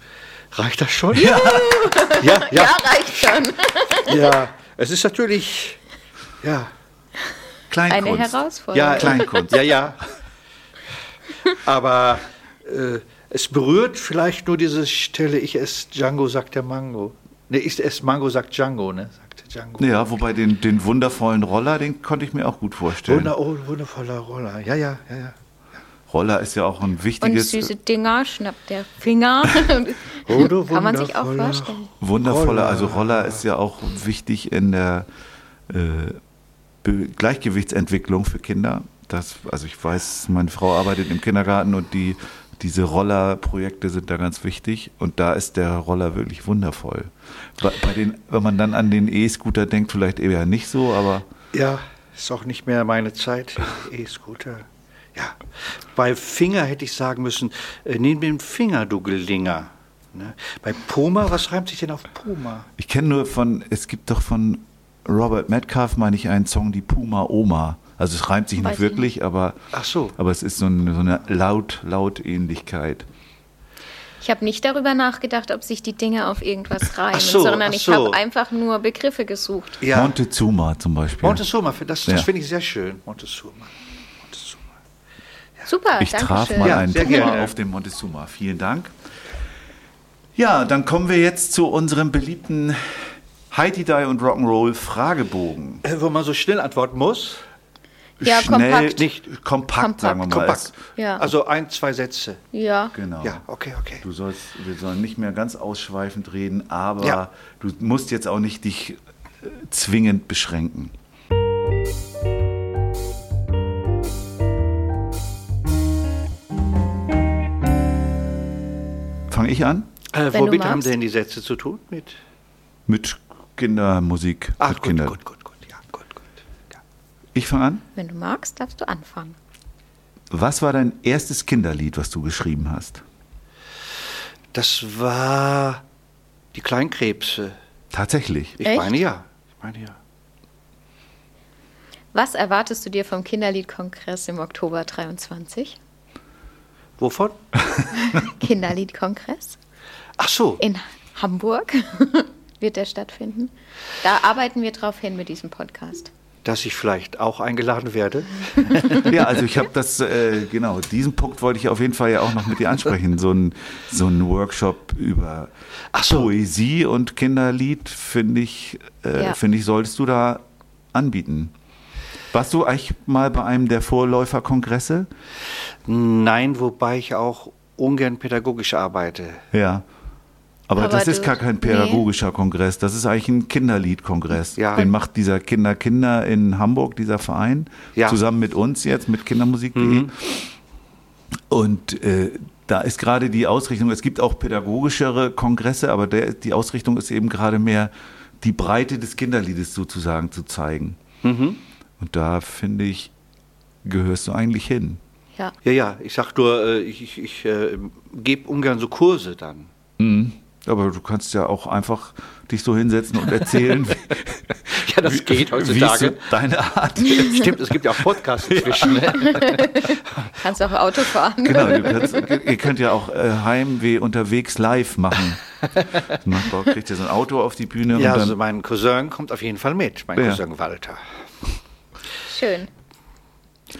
Reicht das schon? Ja, ja, ja. Ja, reicht schon. ja. Es ist natürlich, ja, Kleinkunst. Eine Herausforderung. ja, Kleinkunst. Ja, ja. Aber äh, es berührt vielleicht nur diese Stelle, ich esse Django, sagt der Mango. Ne, ich esse Mango, sagt Django, ne? Sagte Django. Ja, wobei den, den wundervollen Roller, den konnte ich mir auch gut vorstellen. Wunder, oh, wundervoller Roller. Ja, ja, ja, ja. Roller ist ja auch ein Und wichtiges, süße Dinger schnappt der Finger. Du Kann man sich auch wundervoller vorstellen. wundervoller, also Roller ist ja auch wichtig in der äh, Gleichgewichtsentwicklung für Kinder. das, also ich weiß, meine Frau arbeitet im Kindergarten und die, diese Rollerprojekte sind da ganz wichtig und da ist der Roller wirklich wundervoll. Bei, bei den, wenn man dann an den E-Scooter denkt, vielleicht eher nicht so, aber Ja, ist auch nicht mehr meine Zeit. E-Scooter. Ja. Bei Finger hätte ich sagen müssen, äh, nimm den Finger, du Gelinger. Ne? Bei Puma, was reimt sich denn auf Puma? ich kenne nur von, es gibt doch von Robert Metcalf, meine ich, einen Song, die Puma Oma. Also es reimt sich Weiß nicht ich wirklich, aber, Ach so. aber es ist so eine, so eine laut, laut Ähnlichkeit. Ich habe nicht darüber nachgedacht, ob sich die Dinge auf irgendwas reimen, so, sondern ich so. habe einfach nur Begriffe gesucht. Ja. Montezuma zum Beispiel. Montezuma, das, das Ja. finde ich sehr schön. Montezuma. Montezuma. Super, Ich danke traf schön. mal Ja, einen gerne. auf dem Montezuma. Vielen Dank. Ja, dann kommen wir jetzt zu unserem beliebten Heidi Die und Rock'n'Roll Fragebogen. Äh, wo man so schnell antworten muss. Ja, kompakt. Nicht kompakt, sagen wir mal. Kompakt. Ja. Also ein, zwei Sätze. Ja. Genau. Ja, okay, okay. Du sollst, wir sollen nicht mehr ganz ausschweifend reden, aber Ja. du musst jetzt auch nicht dich äh, zwingend beschränken. Fange ich an? Äh, womit haben denn die Sätze zu tun? Mit? Mit Kindermusik. Ach, mit gut, Kindern. gut, gut. Ich fange an. Wenn du magst, darfst du anfangen. Was war dein erstes Kinderlied, was du geschrieben hast? Das war die Kleinkrebse. Tatsächlich. Ich Echt? meine ja. Ich meine ja. Was erwartest du dir vom Kinderliedkongress im Oktober 23? Wovon? Kinderliedkongress Ach so. in Hamburg wird der stattfinden. Da arbeiten wir drauf hin mit diesem Podcast. Dass ich vielleicht auch eingeladen werde. Ja, also ich habe das, äh, genau, diesen Punkt wollte ich auf jeden Fall ja auch noch mit dir ansprechen. So ein, so ein Workshop über so. Poesie und Kinderlied, finde ich, äh, Ja. finde ich, solltest du da anbieten. Warst du eigentlich mal bei einem der Vorläuferkongresse? Nein, wobei ich auch ungern pädagogisch arbeite. Ja. Aber, Aber das ist gar kein pädagogischer Kongress, das ist eigentlich ein Kinderliedkongress. Ja. Den macht dieser Kinder Kinder in Hamburg, dieser Verein, Ja. zusammen mit uns jetzt, mit kindermusik.de. Mhm. Und äh, da ist gerade die Ausrichtung, es gibt auch pädagogischere Kongresse, aber der, die Ausrichtung ist eben gerade mehr, die Breite des Kinderliedes sozusagen zu zeigen. Mhm. Und da finde ich, gehörst du eigentlich hin. Ja. Ja, ja, ich sag nur, äh, ich, ich, ich äh, gebe ungern so Kurse dann. Aber du kannst ja auch einfach dich so hinsetzen und erzählen, wie, Ja, das geht wie es so heutzutage. deine Art. Stimmt, es gibt ja auch Podcasts inzwischen. Ne? Kannst auch Auto fahren. Genau, du kannst, ihr könnt ja auch äh, Heimweh unterwegs live machen. Nachbar kriegt ja so ein Auto auf die Bühne Ja, und dann also mein Cousin kommt auf jeden Fall mit, mein Ja. Cousin Walter. Schön.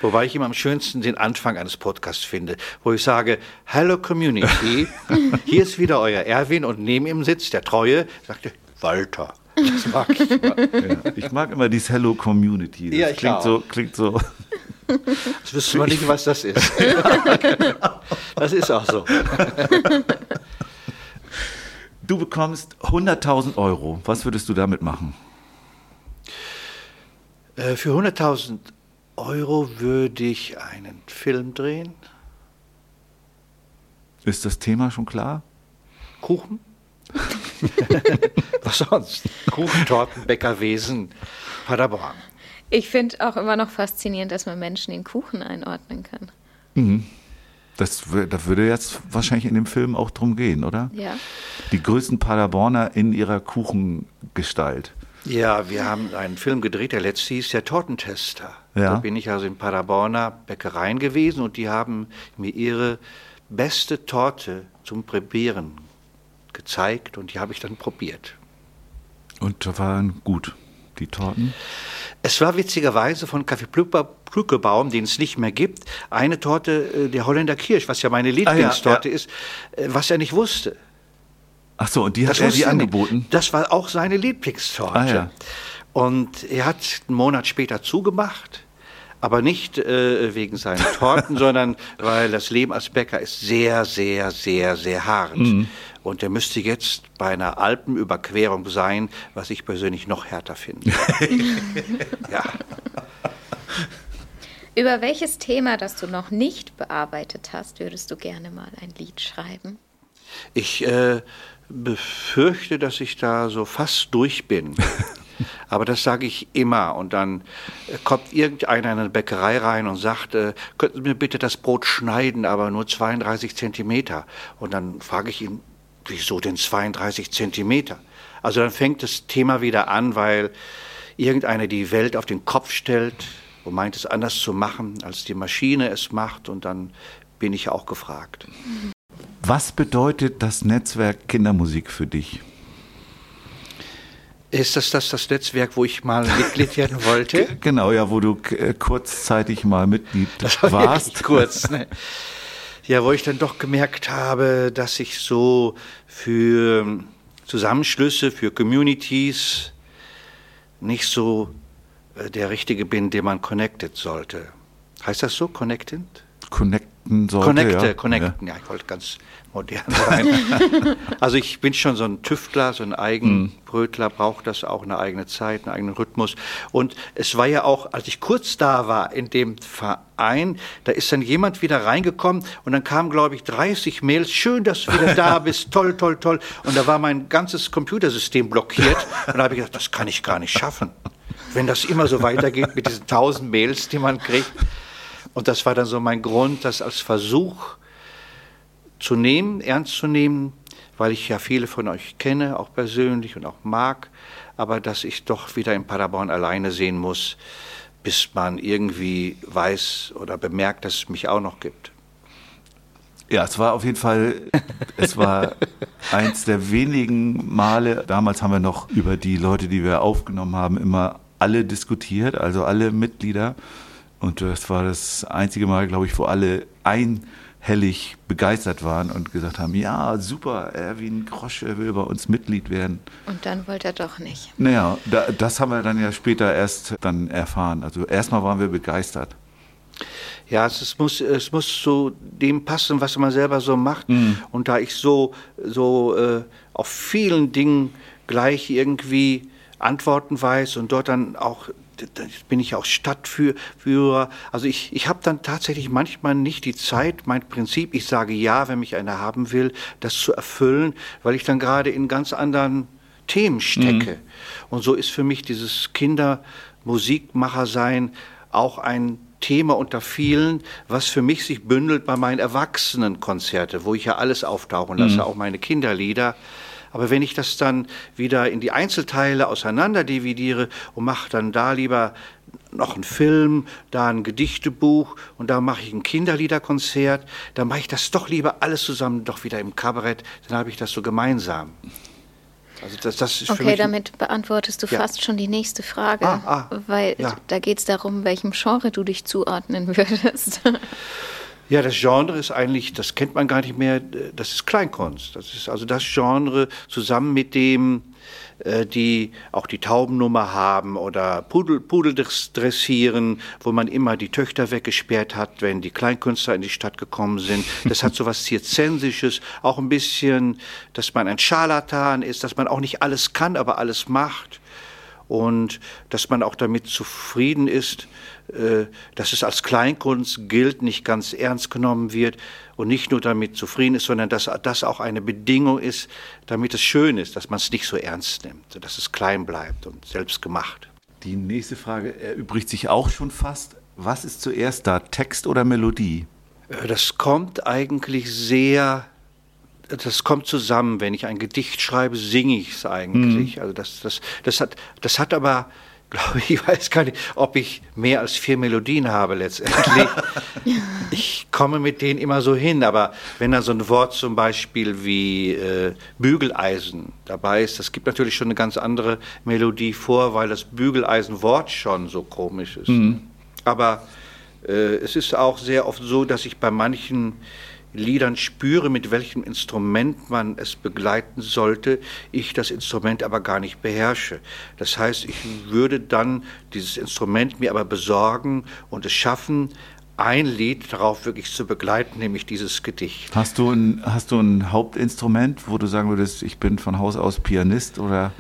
Wobei ich immer am schönsten den Anfang eines Podcasts finde, wo ich sage, Hello Community, hier ist wieder euer Erwin und neben ihm sitzt der Treue, sagte Walter. Das mag ich immer. Ja, ich mag immer dieses Hello Community. Das Ja, ich klingt auch. so, klingt so. Das wüsste man nicht, was das ist. Das ist auch so. Du bekommst 100.000 Euro. Was würdest du damit machen? Äh, Für 100.000 Euro würde ich einen Film drehen. Ist das Thema schon klar? Kuchen? Was sonst? Kuchen, Torten, Bäckerwesen, Paderborn. Ich finde auch immer noch faszinierend, dass man Menschen in Kuchen einordnen kann. Das, wür- da würde jetzt wahrscheinlich in dem Film auch drum gehen, oder? Ja. Die größten Paderborner in ihrer Kuchengestalt. Ja, wir haben einen Film gedreht, der letzte hieß Der Tortentester. Ja. Da bin ich also in Paderborner Bäckereien gewesen und die haben mir ihre beste Torte zum Präparieren gezeigt und die habe ich dann probiert. Und da waren gut die Torten. Es war witzigerweise von Kaffee Plückebaum, den es nicht mehr gibt, eine Torte äh, der Holländer Kirsch, was ja meine Lieblingstorte ist, äh, was er nicht wusste. Ach so, und die hat Das er nicht. angeboten? Das war auch seine Lieblingstorte. Ah, ja. Und er hat einen Monat später zugemacht, aber nicht äh, wegen seinen Torten, sondern weil das Leben als Bäcker ist sehr, sehr, sehr, sehr hart. Mhm. Und er müsste jetzt bei einer Alpenüberquerung sein, was ich persönlich noch härter finde. ja. Über welches Thema, das du noch nicht bearbeitet hast, würdest du gerne mal ein Lied schreiben? Ich äh, befürchte, dass ich da so fast durch bin. Aber das sage ich immer. Und dann kommt irgendeiner in eine Bäckerei rein und sagt, äh, könnten Sie mir bitte das Brot schneiden, aber nur 32 Zentimeter. Und dann frage ich ihn, wieso denn 32 Zentimeter? Also dann fängt das Thema wieder an, weil irgendeiner die Welt auf den Kopf stellt und meint es anders zu machen, als die Maschine es macht. Und dann bin ich auch gefragt. Was bedeutet das Netzwerk Kindermusik für dich? Ist das das, das Netzwerk, wo ich mal Mitglied werden wollte? Genau, ja, wo du äh, kurzzeitig mal Mitglied das war warst. kurz, ne? Ja, wo ich dann doch gemerkt habe, dass ich so für Zusammenschlüsse, für Communities nicht so äh, der Richtige bin, dem man connected sollte. Heißt das so, connected? Connecten sollte, Connecte, ja. connecten, ja. ich wollte ganz modern sein. also ich bin schon so ein Tüftler, so ein Eigenbrötler, braucht das auch eine eigene Zeit, einen eigenen Rhythmus. Und es war ja auch, als ich kurz da war in dem Verein, da ist dann jemand wieder reingekommen und dann kamen, glaube ich, 30 Mails, schön, dass du wieder da bist, toll, toll, toll. Und da war mein ganzes Computersystem blockiert und da habe ich gedacht, das kann ich gar nicht schaffen. Wenn das immer so weitergeht mit diesen 1000 Mails, die man kriegt. Und das war dann so mein Grund, das als Versuch zu nehmen, ernst zu nehmen, weil ich ja viele von euch kenne, auch persönlich und auch mag, aber dass ich doch wieder in Paderborn alleine sehen muss, bis man irgendwie weiß oder bemerkt, dass es mich auch noch gibt. Ja, es war auf jeden Fall, es war eins der wenigen Male, damals haben wir noch über die Leute, die wir aufgenommen haben, immer alle diskutiert, also alle Mitglieder. Und das war das einzige Mal, glaube ich, wo alle einhellig begeistert waren und gesagt haben, ja, super, Erwin Grosche will bei uns Mitglied werden. Und dann wollte er doch nicht. Naja, da, das haben wir dann ja später erst dann erfahren. Also erstmal waren wir begeistert. Ja, es, es, muss, es muss zu dem passen, was man selber so macht. Mhm. Und da ich so, so äh, auf vielen Dingen gleich irgendwie Antworten weiß und dort dann auch bin ich auch Stadtführer. Also ich, ich habe dann tatsächlich manchmal nicht die Zeit, mein Prinzip, ich sage ja, wenn mich einer haben will, das zu erfüllen, weil ich dann gerade in ganz anderen Themen stecke. Mhm. Und so ist für mich dieses Kindermusikmacher-Sein auch ein Thema unter vielen, was für mich sich bündelt bei meinen Erwachsenenkonzerte, wo ich ja alles auftauchen lasse, mhm. auch meine Kinderlieder. Aber wenn ich das dann wieder in die Einzelteile auseinander dividiere und mache dann da lieber noch einen Film, da ein Gedichtebuch und da mache ich ein Kinderliederkonzert, dann mache ich das doch lieber alles zusammen doch wieder im Kabarett, dann habe ich das so gemeinsam. Also das, das okay, damit beantwortest du ja. fast schon die nächste Frage, ah, ah, weil ja. da geht es darum, welchem Genre du dich zuordnen würdest. Ja, das Genre ist eigentlich, das kennt man gar nicht mehr, das ist Kleinkunst. Das ist also das Genre zusammen mit dem, äh, die auch die Taubennummer haben oder Pudel, Pudel dressieren, wo man immer die Töchter weggesperrt hat, wenn die Kleinkünstler in die Stadt gekommen sind. Das hat so was Zirzensisches, auch ein bisschen, dass man ein Scharlatan ist, dass man auch nicht alles kann, aber alles macht und dass man auch damit zufrieden ist, äh, dass es als Kleinkunst gilt, nicht ganz ernst genommen wird und nicht nur damit zufrieden ist, sondern dass das auch eine Bedingung ist, damit es schön ist, dass man es nicht so ernst nimmt, dass es klein bleibt und selbst gemacht. Die nächste Frage erübrigt sich auch schon fast. Was ist zuerst da, Text oder Melodie? Äh, das kommt eigentlich sehr das kommt zusammen. Wenn ich ein Gedicht schreibe, singe ich es eigentlich. Mhm. Also das, das, das, hat, das hat aber, glaube ich, ich weiß gar nicht, ob ich mehr als vier Melodien habe letztendlich. ich komme mit denen immer so hin, aber wenn da so ein Wort zum Beispiel wie äh, Bügeleisen dabei ist, das gibt natürlich schon eine ganz andere Melodie vor, weil das Bügeleisenwort schon so komisch ist. Mhm. Aber äh, es ist auch sehr oft so, dass ich bei manchen Liedern spüre, mit welchem Instrument man es begleiten sollte, ich das Instrument aber gar nicht beherrsche. Das heißt, ich würde dann dieses Instrument mir aber besorgen und es schaffen, ein Lied darauf wirklich zu begleiten, nämlich dieses Gedicht. Hast du, ein, hast du ein Hauptinstrument, wo du sagen würdest, ich bin von Haus aus Pianist oder?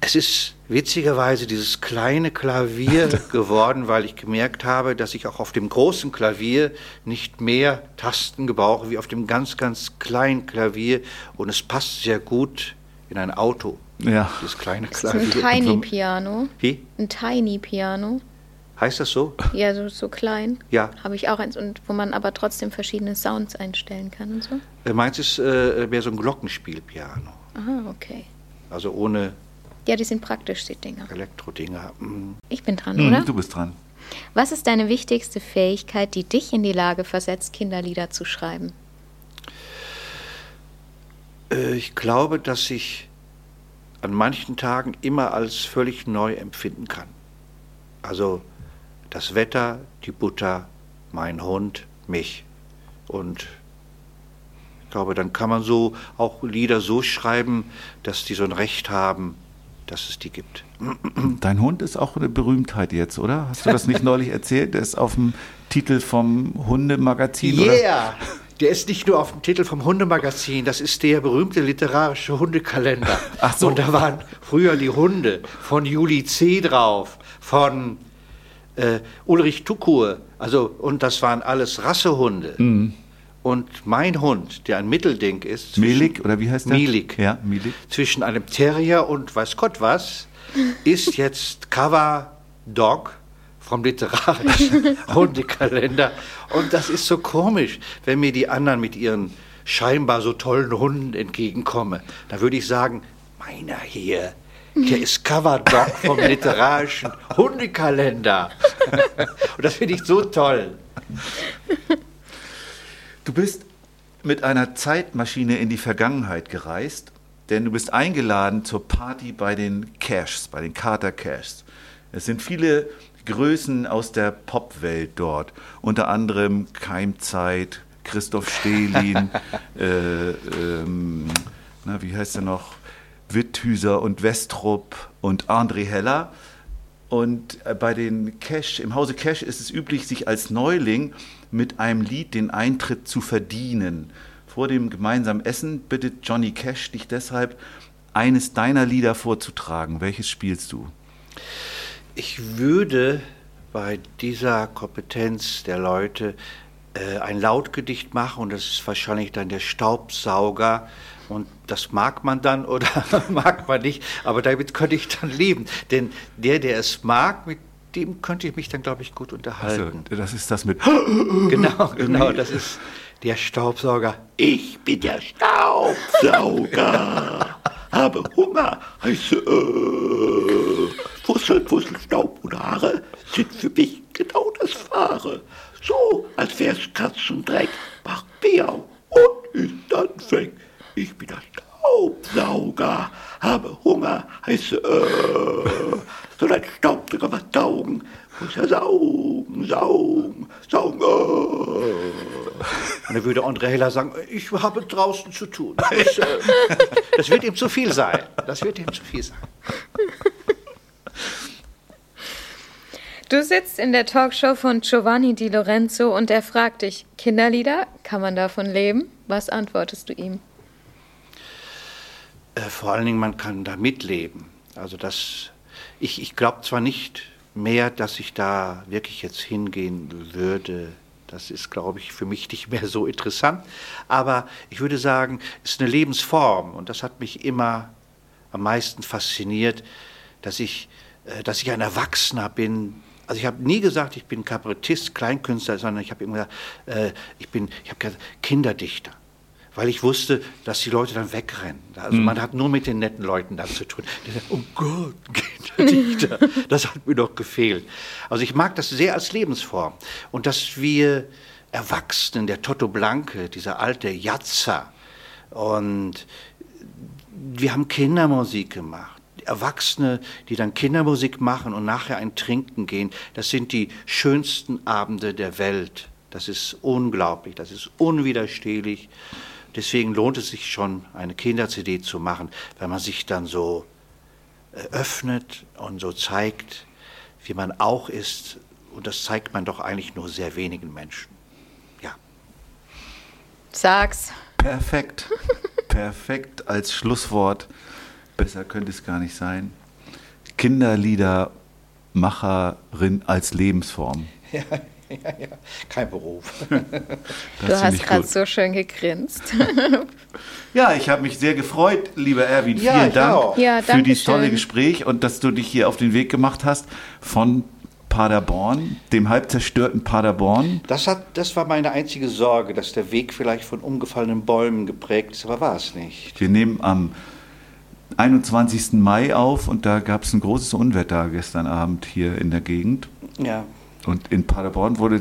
Es ist witzigerweise dieses kleine Klavier geworden, weil ich gemerkt habe, dass ich auch auf dem großen Klavier nicht mehr Tasten gebrauche wie auf dem ganz, ganz kleinen Klavier. Und es passt sehr gut in ein Auto. Ja. Dieses kleine Das ist ein Klavier. Tiny Piano. Wie? Ein Tiny Piano. Heißt das so? Ja, so, so klein. Ja. Habe ich auch eins und wo man aber trotzdem verschiedene Sounds einstellen kann und so. Äh, Meins ist äh, mehr so ein Glockenspielpiano. Aha, okay. Also ohne Ja, die sind praktisch, die Dinger. Elektrodinger. Mm. Ich bin dran, Hm, oder? Du bist dran. Was ist deine wichtigste Fähigkeit, die dich in die Lage versetzt, Kinderlieder zu schreiben? Äh, Ich glaube, dass ich an manchen Tagen immer als völlig neu empfinden kann. Also das Wetter, die Butter, mein Hund, mich. Und ich glaube, dann kann man so auch Lieder so schreiben, dass die so ein Recht haben, dass es die gibt. Dein Hund ist auch eine Berühmtheit jetzt, oder? Hast du das nicht neulich erzählt? Der ist auf dem Titel vom Hundemagazin, oder? Yeah! Der ist nicht nur auf dem Titel vom Hundemagazin, das ist der berühmte literarische Hundekalender. Ach so. Und da waren früher die Hunde von Juli C. drauf, von äh, Ulrich Tukur, also, und das waren alles Rassehunde. Mhm. Und mein Hund, der ein Mittelding ist, zwischen- Milik, oder wie heißt der? Milik. Ja, Milik. zwischen einem Terrier und weiß Gott was, ist jetzt Cover Dog vom literarischen Hundekalender. Und das ist so komisch, wenn mir die anderen mit ihren scheinbar so tollen Hunden entgegenkommen. Da würde ich sagen, meiner hier, der ist Cover Dog vom literarischen Hundekalender. Und das finde ich so toll. Du bist mit einer Zeitmaschine in die Vergangenheit gereist, denn du bist eingeladen zur Party bei den Cashs, bei den Carter Cashs. Es sind viele Größen aus der Popwelt dort, unter anderem Keimzeit, Christoph Stehlin, äh, ähm, na, wie heißt er noch, Witthüser und Westrup und André Heller. Und äh, bei den Cash, im Hause Cash ist es üblich, sich als Neuling mit einem Lied den Eintritt zu verdienen. Vor dem gemeinsamen Essen bittet Johnny Cash dich deshalb, eines deiner Lieder vorzutragen. Welches spielst du? Ich würde bei dieser Kompetenz der Leute äh, ein Lautgedicht machen und das ist wahrscheinlich dann der Staubsauger und das mag man dann oder mag man nicht, aber damit könnte ich dann leben, denn der, der es mag, mit dem könnte ich mich dann, glaube ich, gut unterhalten. Also, das ist das mit. Genau, genau, das ist der Staubsauger. Ich bin der Staubsauger, habe Hunger, heiße äh, Fussel, Fussel, Staub und Haare sind für mich genau das Wahre. So, als wär's Katzendreck, macht Miau und ist dann weg. Ich bin der Staubsauger, habe Hunger, heiße äh, soll ein Staubsauger was saugen, muss er saugen, saugen, saugen. Äh. Und dann würde André Heller sagen, ich habe draußen zu tun. Das, ist, äh, das wird ihm zu viel sein. Das wird ihm zu viel sein. Du sitzt in der Talkshow von Giovanni Di Lorenzo und er fragt dich, Kinderlieder, kann man davon leben? Was antwortest du ihm? Äh, vor allen Dingen, man kann da mitleben. Also das, ich, ich glaube zwar nicht mehr, dass ich da wirklich jetzt hingehen würde. Das ist, glaube ich, für mich nicht mehr so interessant. Aber ich würde sagen, es ist eine Lebensform und das hat mich immer am meisten fasziniert, dass ich, äh, dass ich ein Erwachsener bin. Also ich habe nie gesagt, ich bin Kabarettist, Kleinkünstler, sondern ich habe immer gesagt, äh, ich bin, ich habe gesagt, Kinderdichter weil ich wusste, dass die Leute dann wegrennen. Also Mhm. man hat nur mit den netten Leuten dann zu tun. Die sagen, oh Gott, Kinderdichter, das hat mir doch gefehlt. Also ich mag das sehr als Lebensform. Und dass wir Erwachsenen, der Toto Blanke, dieser alte Jatzer, und wir haben Kindermusik gemacht. Erwachsene, die dann Kindermusik machen und nachher ein Trinken gehen, das sind die schönsten Abende der Welt. Das ist unglaublich, das ist unwiderstehlich. Deswegen lohnt es sich schon, eine Kinder-CD zu machen, wenn man sich dann so äh, öffnet und so zeigt, wie man auch ist, Und das zeigt man doch eigentlich nur sehr wenigen Menschen. Ja. Sag's. Perfekt. Perfekt als Schlusswort. Besser könnte es gar nicht sein. Kinderliedermacherin als Lebensform. Ja, ja, ja. Kein Beruf. Du hast gerade so schön gegrinst. Ja, ich habe mich sehr gefreut, lieber Erwin. Ja, Vielen Dank. Ja, für dieses tolle. Gespräch und dass du dich hier auf den Weg gemacht hast von Paderborn, dem halb zerstörten Paderborn. Das, hat, das war meine einzige Sorge, dass der Weg vielleicht von umgefallenen Bäumen geprägt ist, aber war es nicht. Wir nehmen am 21. Mai auf und da gab es ein großes Unwetter gestern Abend hier in der Gegend. Ja. Und in Paderborn wurde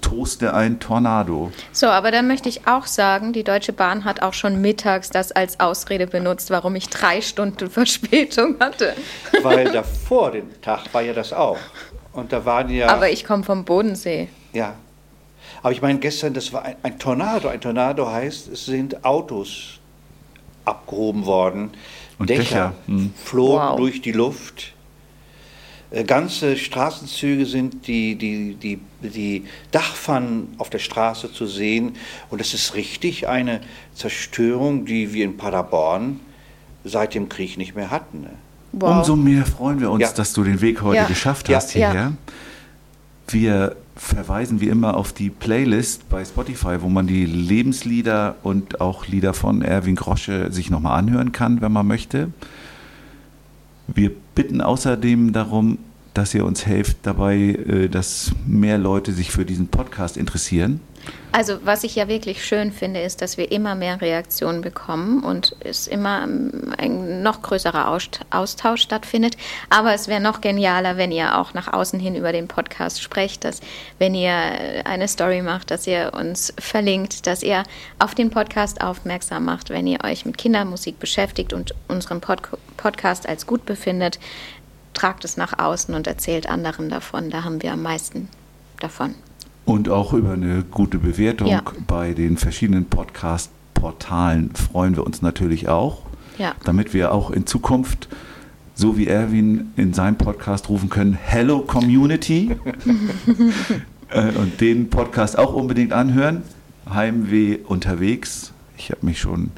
toste ein Tornado. So, aber dann möchte ich auch sagen, die Deutsche Bahn hat auch schon mittags das als Ausrede benutzt, warum ich drei Stunden Verspätung hatte. Weil davor den Tag war ja das auch. Und da waren ja. Aber ich komme vom Bodensee. Ja. Aber ich meine, gestern, das war ein, ein Tornado. Ein Tornado heißt, es sind Autos abgehoben worden. Und Dächer, Dächer, hm. flogen Wow. durch die Luft. Äh, Ganze Straßenzüge sind die, die, die, die Dachpfannen auf der Straße zu sehen. Und es ist richtig eine Zerstörung, die wir in Paderborn seit dem Krieg nicht mehr hatten. Ne? Wow. Umso mehr freuen wir uns, Ja. dass du den Weg heute Ja. geschafft Ja. hast hierher. Ja. Wir verweisen wie immer auf die Playlist bei Spotify, wo man die Lebenslieder und auch Lieder von Erwin Grosche sich nochmal anhören kann, wenn man möchte. Wir bitten außerdem darum, dass ihr uns helft dabei, äh, dass mehr Leute sich für diesen Podcast interessieren. Also was ich ja wirklich schön finde, ist, dass wir immer mehr Reaktionen bekommen und es immer ähm, ein noch größerer Aust- Austausch stattfindet. Aber es wäre noch genialer, wenn ihr auch nach außen hin über den Podcast sprecht, dass wenn ihr äh, eine Story macht, dass ihr uns verlinkt, dass ihr auf den Podcast aufmerksam macht, wenn ihr euch mit Kindermusik beschäftigt und unseren Pod Podcast als gut befindet, tragt es nach außen und erzählt anderen davon. Da haben wir am meisten davon. Und auch über eine gute Bewertung Ja. bei den verschiedenen Podcast-Portalen freuen wir uns natürlich auch, Ja. damit wir auch in Zukunft, so wie Erwin in seinem Podcast rufen können, Hello Community äh, und den Podcast auch unbedingt anhören. Heimweh unterwegs. Ich habe mich schon,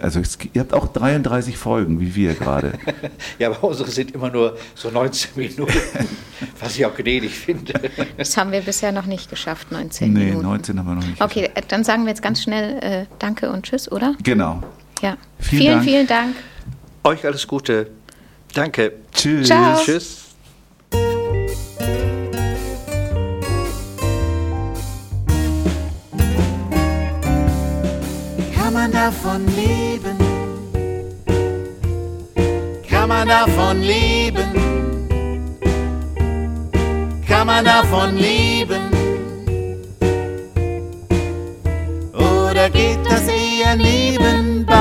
also es, ihr habt auch 33 Folgen, wie wir gerade. Ja, aber unsere sind immer nur so 19 Minuten, was ich auch gnädig finde. Das haben wir bisher noch nicht geschafft, 19 nee, Minuten. 19 haben wir noch nicht. Okay, äh, dann sagen wir jetzt ganz schnell äh, Danke und Tschüss, oder? Genau. Ja. Vielen vielen, Dank. vielen Dank. Euch alles Gute. Danke. Tschüss. Ciao. Tschüss. Davon leben? Kann man davon leben? Kann man davon leben? Oder geht das eher nebenbei?